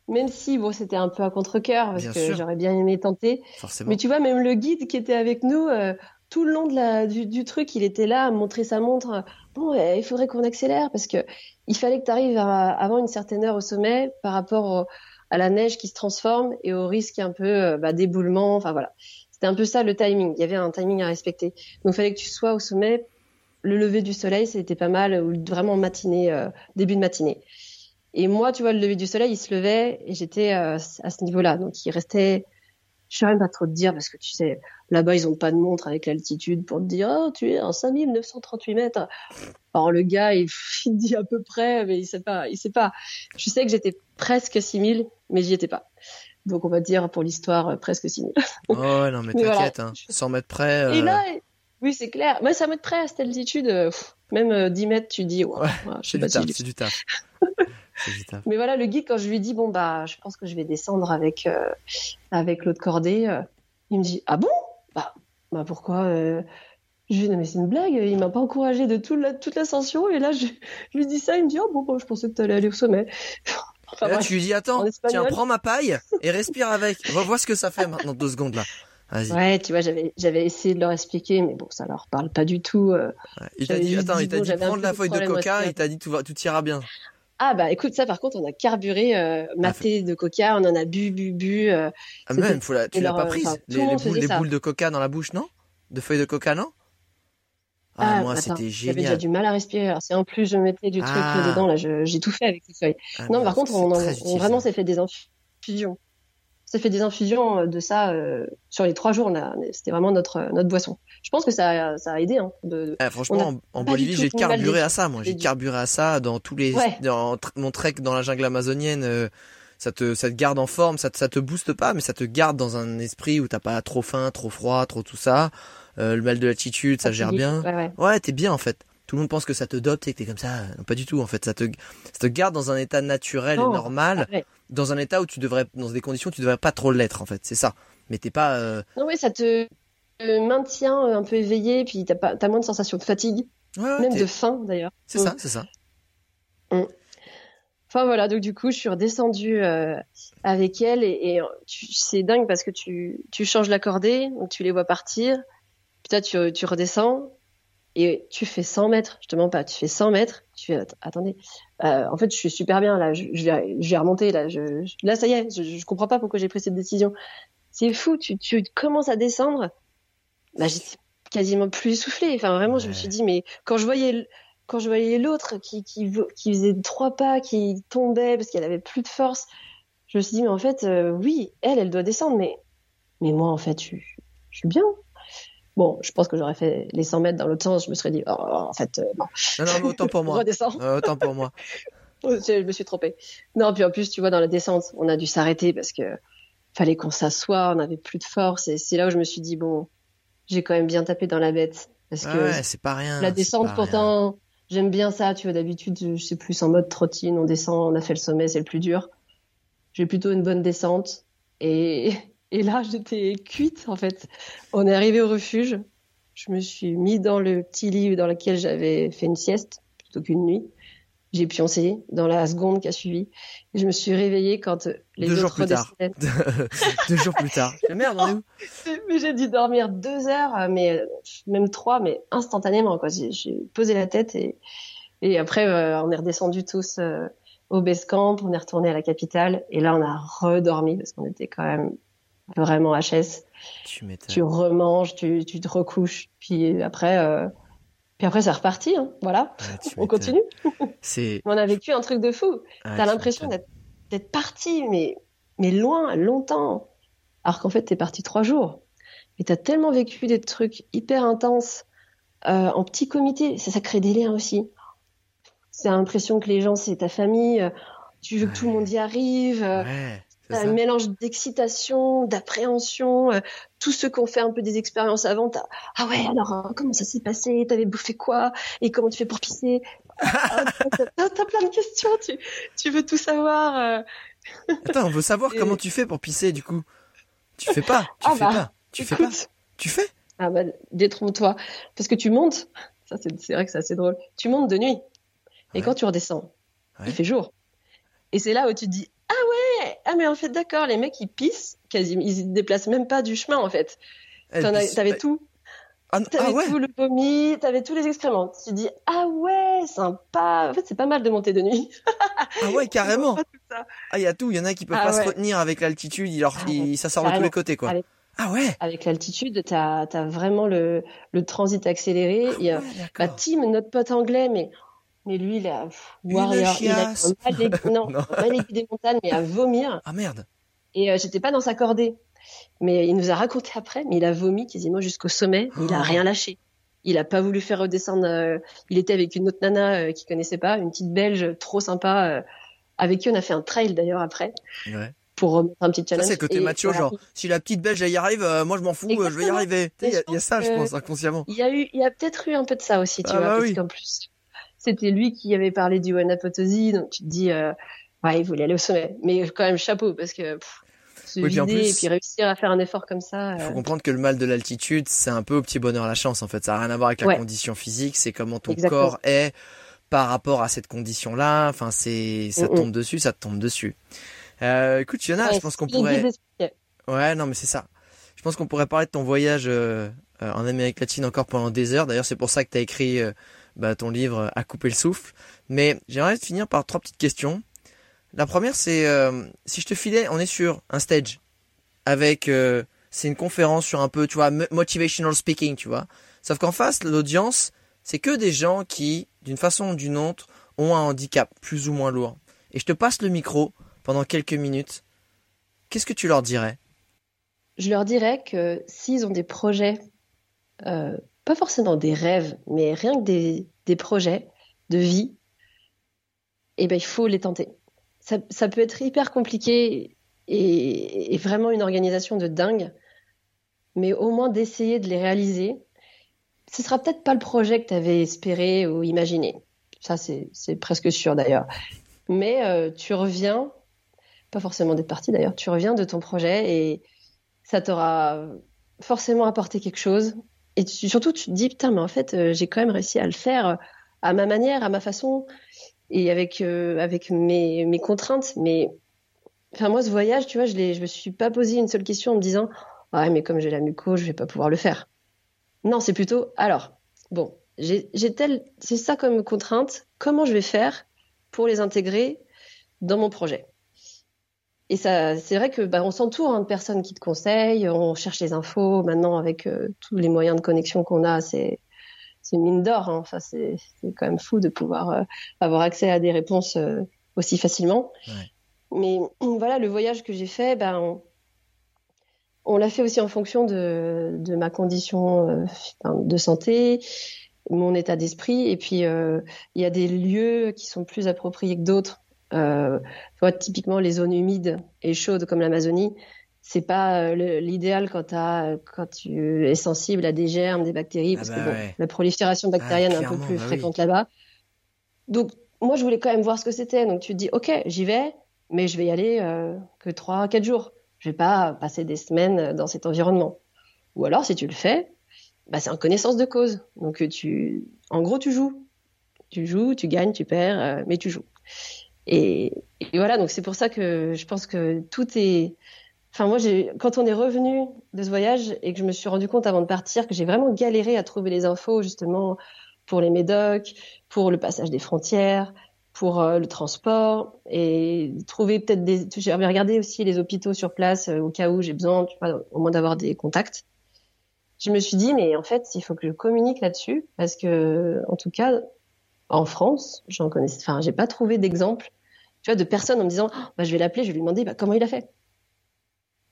même si bon c'était un peu à contre-cœur parce que j'aurais bien aimé tenter. Mais tu vois même le guide qui était avec nous euh, tout le long de la, du, truc, il était là à montrer sa montre. Bon, il faudrait qu'on accélère parce que il fallait que tu arrives avant une certaine heure au sommet par rapport à la neige qui se transforme et au risque un peu euh, bah, d'éboulement. Enfin voilà, c'était un peu ça le timing. Il y avait un timing à respecter. Donc il fallait que tu sois au sommet. Le lever du soleil, c'était pas mal, ou vraiment matinée, euh, début de matinée. Et moi, tu vois, le lever du soleil, il se levait et j'étais euh, à ce niveau-là. Donc, il restait, je sais même pas trop te dire parce que tu sais, là-bas, ils ont pas de montre avec l'altitude pour te dire, oh, tu es en 5938 mètres. Alors, le gars, il, [LAUGHS] il dit à peu près, mais il sait pas, il sait pas. Je sais que j'étais presque 6000, mais j'y étais pas. Donc, on va dire pour l'histoire, euh, presque 6000. [LAUGHS] oh, non, mais t'inquiète, hein. 100 mètres près. Euh... Et là, oui, c'est clair. Mais 100 mètres près à cette altitude, euh, même 10 mètres, tu dis, ouais, c'est du taf, c'est du taf. Mais voilà, le guide, quand je lui dis bon bah, je pense que je vais descendre avec euh, avec l'autre cordée, euh, il me dit ah bon? Bah bah pourquoi euh... Je lui dis non mais c'est une blague, il m'a pas encouragé de toute la, toute l'ascension et là je, lui dis ça, il me dit oh bon, je pensais que tu allais aller au sommet. [LAUGHS] Enfin, là, tu lui dis attends, tiens prends ma paille et respire avec, revois ce que ça fait maintenant deux secondes là. Ouais, tu vois, j'avais j'avais essayé de leur expliquer, mais bon, ça leur parle pas du tout. Euh. Il t'a dit, attends, il t'a dit prendre la feuille de coca, il t'a dit tout va, tout ira bien. Ah bah écoute ça par contre on a carburé euh, maté de coca, on en a bu bu bu. Euh, ah même, faut la, tu l'as pas prise les, boules, les boules de coca dans la bouche non? De feuilles de coca non? Ah, ah moi c'était génial. J'avais déjà du mal à respirer. Si en plus je mettais du truc ah. dedans là, j'ai tout fait avec ces feuilles. Ah, non par contre on, on vraiment s'est fait des infusions ça fait des infusions euh, de ça euh, sur les trois jours. C'était vraiment notre notre boisson. Je pense que ça, ça a aidé. Hein, de, eh, franchement, en, Bolivie, j'ai carburé à ça. Moi, j'ai carburé à ça dans tous les dans mon trek dans la jungle amazonienne. Euh, ça te ça te garde en forme, ça te, ça te booste pas, mais ça te garde dans un esprit où t'as pas trop faim, trop froid, trop tout ça. le mal de l'attitude, ça gère bien. Ouais, ouais. t'es bien en fait tout le monde pense que ça te dope et que t'es comme ça. Non, pas du tout. En fait, ça te, ça te garde dans un état naturel et normal, dans un état où tu devrais, dans des conditions où tu devrais pas trop l'être. En fait, c'est ça. Mais t'es pas. Euh... Non, oui, ça te maintient un peu éveillé, puis t'as pas, t'as moins de sensation de fatigue, même de faim d'ailleurs. C'est ça, mm. c'est ça. Mm. Enfin voilà, donc du coup, je suis redescendue euh, avec elle et, et c'est dingue parce que tu, tu changes la cordée, donc tu les vois partir, puis toi tu, tu redescends, et tu fais 100 mètres, je te mens pas, tu fais 100 mètres, tu fais, attendez, euh, en fait, je suis super bien là, je, je, vais, je vais remonter là, je, là ça y est, je, je comprends pas pourquoi j'ai pris cette décision. C'est fou, tu, tu commences à descendre, bah, quasiment plus essoufflée. Enfin, vraiment, je me suis dit, mais quand je voyais, quand je voyais l'autre qui, qui, qui faisait trois pas, qui tombait parce qu'elle avait plus de force, je me suis dit, mais en fait, euh, oui, elle, elle doit descendre, mais, mais moi, en fait, je, je suis bien. Bon, je pense que j'aurais fait les 100 mètres dans l'autre sens, je me serais dit, oh, en fait, euh, non. Non, non, mais autant pour [LAUGHS] moi. Euh, autant pour moi. [LAUGHS] je me suis trompée. Non, puis en plus, tu vois, dans la descente, on a dû s'arrêter parce que fallait qu'on s'assoie, on n'avait plus de force, et c'est là où je me suis dit, bon, j'ai quand même bien tapé dans la bête. Parce que ouais, c'est pas rien. La descente, pourtant, j'aime bien ça, tu vois, d'habitude, je sais plus en mode trottine, on descend, on a fait le sommet, c'est le plus dur. J'ai plutôt une bonne descente. Et, [LAUGHS] et là, j'étais cuite, en fait. On est arrivé au refuge. Je me suis mis dans le petit lit dans lequel j'avais fait une sieste, plutôt qu'une nuit. J'ai pioncé dans la seconde qui a suivi. Et je me suis réveillée quand les deux jours plus tard. [LAUGHS] deux jours plus tard. Merde, on est où Mais j'ai dû dormir deux heures, mais même trois, mais instantanément. Quoi. J'ai, posé la tête et, et après euh, on est redescendu tous euh, au base camp, on est retourné à la capitale et là on a redormi parce qu'on était quand même vraiment HS. Tu, tu remanges, tu, tu te recouches, puis après. Euh, puis après, c'est reparti, hein. voilà. [LAUGHS] on continue. [LAUGHS] on a vécu un truc de fou. T'as l'impression d'être parti, mais, mais loin, longtemps. Alors qu'en fait, t'es parti trois jours. Et t'as tellement vécu des trucs hyper intenses euh, en petit comité. Ça, ça crée des liens aussi. C'est l'impression que les gens, c'est ta famille. Euh, tu veux que tout le monde y arrive. Euh, un mélange d'excitation, d'appréhension. Euh, tous ceux qui ont fait un peu des expériences avant, ah ouais, alors euh, comment ça s'est passé? T'avais bouffé quoi? Et comment tu fais pour pisser? Ah, [LAUGHS] T'as plein de questions, tu, tu veux tout savoir. Euh. Attends, on veut savoir comment tu fais pour pisser du coup. Tu fais pas, tu ah fais bah, pas, tu fais pas, tu fais? Ah bah détrompe-toi, parce que tu montes. Ça c'est vrai que c'est assez drôle. Tu montes de nuit et quand tu redescends, il fait jour. Et c'est là où tu te dis ah ouais, ah mais en fait d'accord, les mecs ils pissent quasiment, ils se déplacent même pas du chemin en fait. T'avais tout. Ah, ah t'avais tout le vomi, t'avais tous les excréments. Tu dis ah ouais, sympa. En fait c'est pas mal de monter de nuit. ah ouais [LAUGHS] carrément. Ah il y a tout, il y en a qui peuvent ah pas se retenir avec l'altitude, alors ça sort de tous les côtés quoi. ah ouais. Avec l'altitude, t'as as vraiment le, le transit accéléré. il y a bah, Tim, notre pote anglais, mais mais lui, il a warrior, il a mal, non, mal des montagnes, mais à vomir. Ah merde. Et euh, j'étais pas dans sa cordée. Mais il nous a raconté après, mais il a vomi quasiment jusqu'au sommet, mais il a oh. rien lâché. Il a pas voulu faire redescendre. Euh, il était avec une autre nana euh, qui connaissait pas, une petite Belge trop sympa, avec qui on a fait un trail d'ailleurs après. Ouais. Pour remettre un petit challenge. Ça c'est côté macho, genre si la petite Belge elle y arrive, moi je m'en fous, je vais y arriver. Il y, a ça, je pense inconsciemment. Il y a eu, il y a peut-être eu un peu de ça aussi, tu ah vois, bah parce qu'en plus c'était lui qui avait parlé du One Apotosi, donc tu te dis, euh, ouais, il voulait aller au sommet. Mais quand même, chapeau, parce que se vider et puis réussir à faire un effort comme ça. Il faut euh, comprendre que le mal de l'altitude, c'est un peu au petit bonheur la chance, en fait. Ça n'a rien à voir avec la condition physique, c'est comment ton corps est par rapport à cette condition-là. Enfin, c'est, ça tombe dessus, ça te tombe dessus. Euh, écoute, Fiona, je pense qu'on pourrait. Ouais, non, mais c'est ça. Je pense qu'on pourrait parler de ton voyage euh, en Amérique latine encore pendant des heures. D'ailleurs, c'est pour ça que tu as écrit bah, ton livre a coupé le souffle. Mais j'aimerais finir par trois petites questions. La première, c'est euh, si je te filais, on est sur un stage avec, euh, c'est une conférence sur un peu, tu vois, motivational speaking, tu vois. Sauf qu'en face, l'audience, c'est que des gens qui, d'une façon ou d'une autre, ont un handicap plus ou moins lourd. Et je te passe le micro pendant quelques minutes. Qu'est-ce que tu leur dirais? Je leur dirais que s'ils ont des projets euh, pas forcément des rêves, mais rien que des, des projets de vie, eh ben, il faut les tenter. Ça, peut être hyper compliqué et, vraiment une organisation de dingue, mais au moins d'essayer de les réaliser. Ce sera peut-être pas le projet que tu avais espéré ou imaginé. Ça, c'est presque sûr d'ailleurs. Mais euh, tu reviens, pas forcément d'être parti d'ailleurs, tu reviens de ton projet et ça t'aura forcément apporté quelque chose et surtout, tu te dis, putain, mais en fait, euh, j'ai quand même réussi à le faire euh, à ma manière, à ma façon, et avec, euh, avec mes, mes contraintes. Mais enfin, moi, ce voyage, tu vois, je ne me suis pas posé une seule question en me disant, ouais, mais comme j'ai la muco, je vais pas pouvoir le faire. Non, c'est plutôt, alors, bon, j'ai tel, c'est ça comme contrainte, comment je vais faire pour les intégrer dans mon projet? Et ça, c'est vrai que bah, on s'entoure hein, de personnes qui te conseillent, on cherche les infos. Maintenant, avec euh, tous les moyens de connexion qu'on a, c'est une mine d'or. Hein. Enfin, c'est quand même fou de pouvoir euh, avoir accès à des réponses euh, aussi facilement. Mais [CLEARS THROAT] voilà, le voyage que j'ai fait, ben, on, on l'a fait aussi en fonction de, de ma condition de santé, mon état d'esprit. Et puis, il y a des lieux qui sont plus appropriés que d'autres euh, typiquement les zones humides et chaudes comme l'Amazonie, c'est pas euh, l'idéal quand, quand tu es sensible à des germes, des bactéries, ah parce que bah la prolifération ah, bactérienne est un peu plus bah fréquente là-bas. Donc moi je voulais quand même voir ce que c'était. Donc tu te dis ok j'y vais, mais je vais y aller euh, que 3-4 jours. Je vais pas passer des semaines dans cet environnement. Ou alors si tu le fais, bah, c'est en connaissance de cause. Donc tu, en gros tu joues, tu joues, tu gagnes, tu perds, euh, mais tu joues. Et, voilà, donc c'est pour ça que je pense que tout est. Enfin, moi, quand on est revenu de ce voyage et que je me suis rendu compte avant de partir que j'ai vraiment galéré à trouver les infos, justement, pour les médocs, pour le passage des frontières, pour euh, le transport et trouver peut-être des. J'ai regardé aussi les hôpitaux sur place euh, au cas où j'ai besoin, au moins d'avoir des contacts. Je me suis dit, mais en fait, il faut que je communique là-dessus parce que, en tout cas, en France, j'en connais, enfin, j'ai pas trouvé d'exemple, tu vois, de personnes en me disant, oh, bah, je vais l'appeler, je vais lui demander bah, comment il a fait?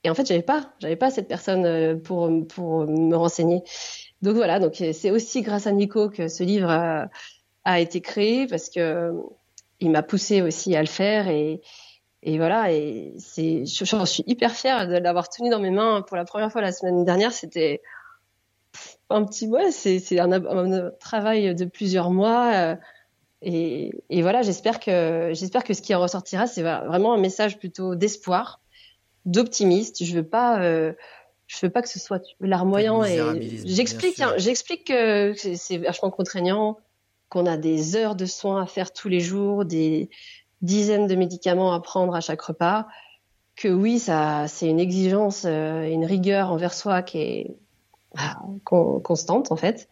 Et en fait, j'avais pas, j'avais pas cette personne euh, pour pour me renseigner. Donc voilà, donc euh, c'est aussi grâce à Nico que ce livre a, été créé parce que il m'a poussé aussi à le faire et et voilà et c'est j'en suis hyper fière de l'avoir tenu dans mes mains pour la première fois la semaine dernière. C'était un petit ouais, c'est un, travail de plusieurs mois. Et, et, voilà, j'espère que j'espère que ce qui en ressortira, c'est vraiment un message plutôt d'espoir, d'optimiste. Je veux pas, euh, je veux pas que ce soit larmoyant. Et j'explique, hein, j'explique que c'est vachement contraignant, qu'on a des heures de soins à faire tous les jours, des dizaines de médicaments à prendre à chaque repas. Que oui, ça, c'est une exigence, euh, une rigueur envers soi qui est constante en fait.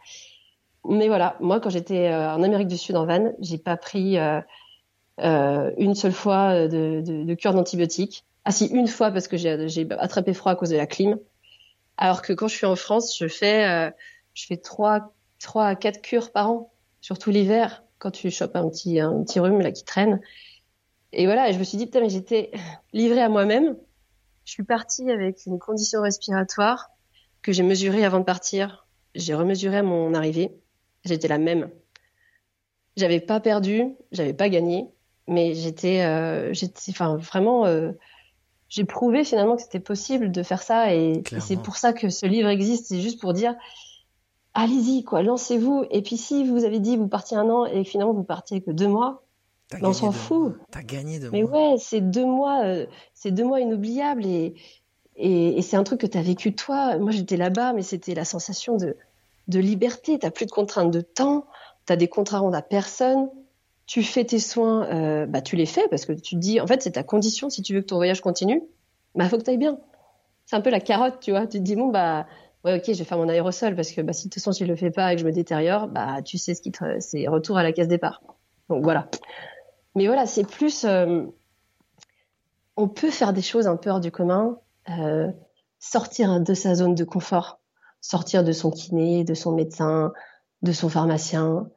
Mais voilà, moi quand j'étais euh, en Amérique du Sud en van, j'ai pas pris euh, euh, une seule fois de, de, de cure d'antibiotiques. Ah si, une fois parce que j'ai attrapé froid à cause de la clim. Alors que quand je suis en France, je fais je fais trois trois à quatre cures par an, surtout l'hiver quand tu chopes un petit un petit rhume là qui traîne. Et voilà, et je me suis dit putain mais j'étais livrée à moi-même. Je suis partie avec une condition respiratoire que j'ai mesuré avant de partir. J'ai remesuré à mon arrivée. J'étais la même. J'avais pas perdu, j'avais pas gagné, mais j'étais, euh, j'étais, enfin vraiment, euh, j'ai prouvé finalement que c'était possible de faire ça et, c'est pour ça que ce livre existe. C'est juste pour dire, allez-y quoi, lancez-vous. Et puis si vous avez dit vous partiez un an et finalement vous partiez que deux mois, on s'en fout. T'as gagné deux mais mois. Mais ouais, c'est deux mois, euh, c'est deux mois inoubliables et et, et c'est un truc que tu as vécu toi. Moi, j'étais là-bas, mais c'était la sensation de, de liberté. Tu plus de contraintes de temps, tu as des contrats à personne. Tu fais tes soins, euh, bah, tu les fais parce que tu te dis, en fait, c'est ta condition si tu veux que ton voyage continue. Bah, faut que tu ailles bien. C'est un peu la carotte, tu vois. Tu te dis, bon, bah, ouais, ok, je vais faire mon aérosol parce que bah, si de toute façon, tu le fais pas et que je me détériore, bah, tu sais ce qui te, c'est retour à la case départ. Donc voilà. Mais voilà, c'est plus, euh, on peut faire des choses un peu hors du commun euh, sortir de sa zone de confort, sortir de son kiné, de son médecin, de son pharmacien,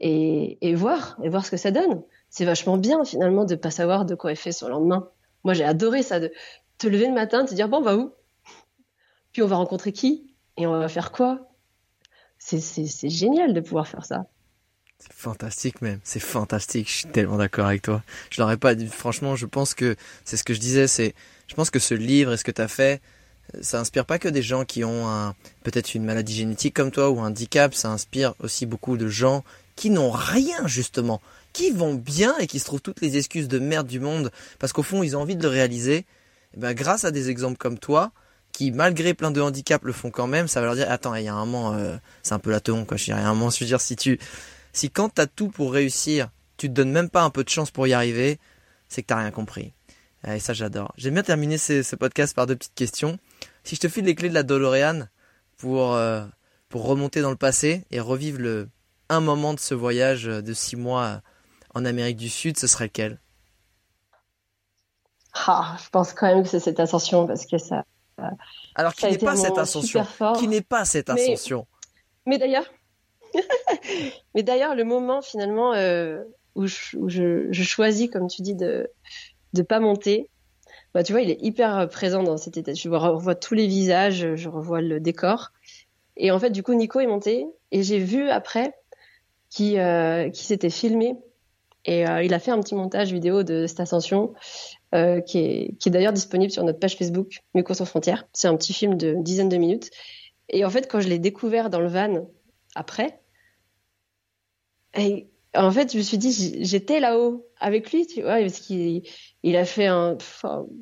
et, voir, et voir ce que ça donne. C'est vachement bien finalement de pas savoir de quoi est fait son lendemain. Moi j'ai adoré ça, de te lever le matin, te dire bon on va où, puis on va rencontrer qui, et on va faire quoi? C'est génial de pouvoir faire ça. C'est fantastique même, c'est fantastique, je suis tellement d'accord avec toi. Je l'aurais pas dit, franchement, je pense que c'est ce que je disais, c'est je pense que ce livre et ce que tu as fait, ça inspire pas que des gens qui ont un, peut-être une maladie génétique comme toi ou un handicap, ça inspire aussi beaucoup de gens qui n'ont rien justement, qui vont bien et qui se trouvent toutes les excuses de merde du monde parce qu'au fond ils ont envie de le réaliser. Et eh ben, grâce à des exemples comme toi, qui malgré plein de handicaps le font quand même, ça va leur dire attends, il y a un moment, euh, c'est un peu la teon quoi. Je dirais, un moment, je veux dire si tu, si quand t'as tout pour réussir, tu te donnes même pas un peu de chance pour y arriver, c'est que t'as rien compris. Et ça, j'adore. J'aime bien terminer ce, podcast par deux petites questions. Si je te file les clés de la DeLorean pour, euh, pour remonter dans le passé et revivre le, un moment de ce voyage de six mois en Amérique du Sud, ce serait lequel ah, je pense quand même que c'est cette ascension parce que ça. Alors qui n'est pas cette ascension, qui n'est pas cette ascension. Mais, d'ailleurs, [LAUGHS] mais d'ailleurs le moment finalement euh, où, je, choisis, comme tu dis, de de pas monter. Bah, tu vois, il est hyper présent dans cette état. Je revois tous les visages, je revois le décor. Et en fait, du coup, Nico est monté et j'ai vu après qui euh, qui s'était filmé et euh, il a fait un petit montage vidéo de cette ascension euh, qui est, qui est d'ailleurs disponible sur notre page Facebook Muco sans frontières. C'est un petit film de dizaine de minutes. Et en fait, quand je l'ai découvert dans le van après, et en fait, je me suis dit, j'étais là-haut avec lui, tu vois, parce qu'il il a fait un,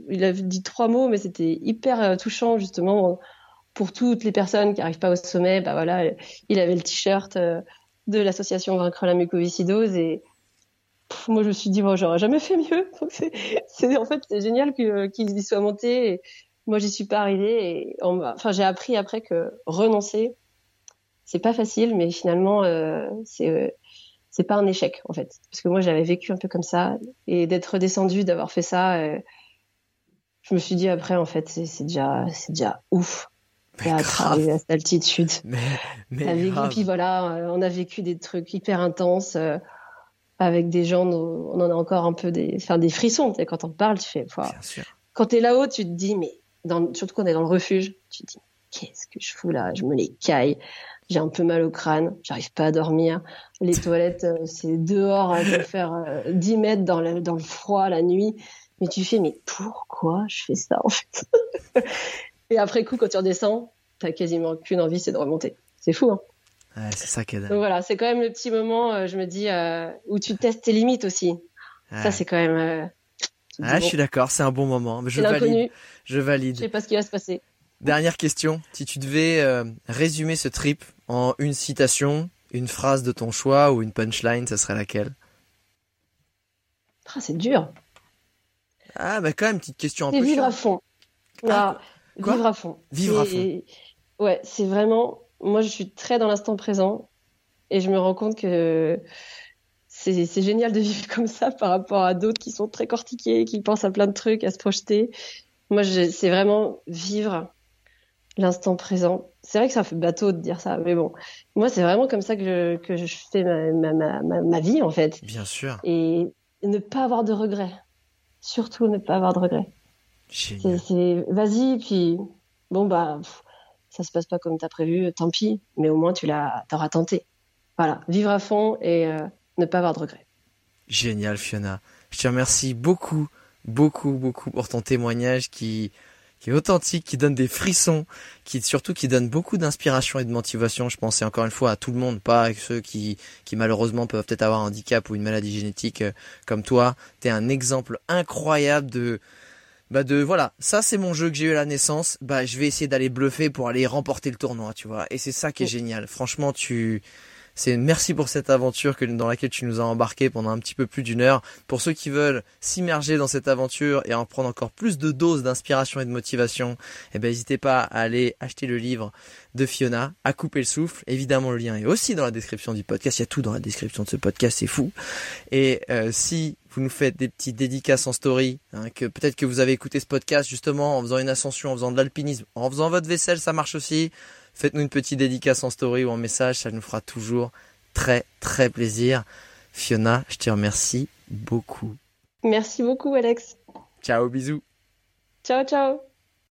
il a dit trois mots, mais c'était hyper euh, touchant justement pour toutes les personnes qui n'arrivent pas au sommet. Bah voilà, il avait le t-shirt de l'association Vaincre la mucoviscidose et moi je me suis dit bon j'aurais jamais fait mieux [LAUGHS] c'est en fait c'est génial qu'il y soit monté et moi j'y suis pas arrivée et enfin j'ai appris après que renoncer c'est pas facile mais finalement euh, c'est euh, c'est pas un échec en fait parce que moi j'avais vécu un peu comme ça et d'être redescendu d'avoir fait ça euh, je me suis dit après en fait c'est déjà c'est déjà ouf à cette altitude. Mais, mais puis voilà, euh, on a vécu des trucs hyper intenses euh, avec des gens, on en a encore un peu des, enfin, des frissons. quand on parle, tu fais, quand t'es là-haut, tu te dis, mais dans, surtout quand on est dans le refuge, tu te dis, qu'est-ce que je fous là Je me les caille. J'ai un peu mal au crâne, j'arrive pas à dormir. Les toilettes, euh, c'est dehors, hein, je faire 10 mètres dans le, dans le froid la nuit. Mais tu fais, mais pourquoi je fais ça en fait? [LAUGHS] Et après coup, quand tu redescends, t'as quasiment qu'une envie, c'est de remonter. C'est fou, hein? Ouais, C'est ça qui est Donc voilà, c'est quand même le petit moment, euh, je me dis, euh, où tu testes tes limites aussi. Ça, c'est quand même. Euh, ah, je suis d'accord, c'est un bon moment. Je valide. Je valide. Je sais pas ce qui va se passer. Dernière question. Si tu devais résumer ce trip en une citation, une phrase de ton choix ou une punchline, ça serait laquelle? Ah, C'est dur. Ah, bah quand même, petite question un peu. vivre à fond. Ah, vivre à fond. Vivre à fond. Ouais, c'est vraiment. Moi, je suis très dans l'instant présent et je me rends compte que c'est génial de vivre [LAUGHS] comme ça par rapport à d'autres qui sont très cortiqués, qui pensent à plein de trucs, à se projeter. Moi, c'est vraiment vivre l'instant présent. C'est vrai que ça fait bateau de dire ça, mais bon, moi, c'est vraiment comme ça que je, que je fais ma, ma, ma, ma, vie, en fait. Bien sûr. Et ne pas avoir de regrets. Surtout ne pas avoir de regrets. C'est vas-y, puis bon bah ça se passe pas comme tu as prévu, tant pis, mais au moins tu l'as, t'auras tenté. Voilà, vivre à fond et euh, ne pas avoir de regrets. Génial, Fiona. Je te remercie beaucoup, beaucoup, beaucoup pour ton témoignage qui qui est authentique, qui donne des frissons, qui surtout qui donne beaucoup d'inspiration et de motivation. Je pensais encore une fois à tout le monde, pas à ceux qui, qui malheureusement peuvent peut-être avoir un handicap ou une maladie génétique euh, comme toi. Tu es un exemple incroyable de bah de voilà, ça c'est mon jeu que j'ai eu à la naissance, bah je vais essayer d'aller bluffer pour aller remporter le tournoi, tu vois. Et c'est ça qui est génial. Franchement, tu c'est merci pour cette aventure que, dans laquelle tu nous as embarqué pendant un petit peu plus d'une heure. Pour ceux qui veulent s'immerger dans cette aventure et en prendre encore plus de doses d'inspiration et de motivation, eh ben n'hésitez pas à aller acheter le livre de Fiona, à couper le souffle. Évidemment, le lien est aussi dans la description du podcast. Il y a tout dans la description de ce podcast, c'est fou. Et euh, si vous nous faites des petites dédicaces en story, hein, que peut-être que vous avez écouté ce podcast justement en faisant une ascension, en faisant de l'alpinisme, en faisant votre vaisselle, ça marche aussi. Faites-nous une petite dédicace en story ou en message, ça nous fera toujours très très plaisir. Fiona, je te remercie beaucoup. Merci beaucoup Alex. Ciao, bisous. Ciao, ciao.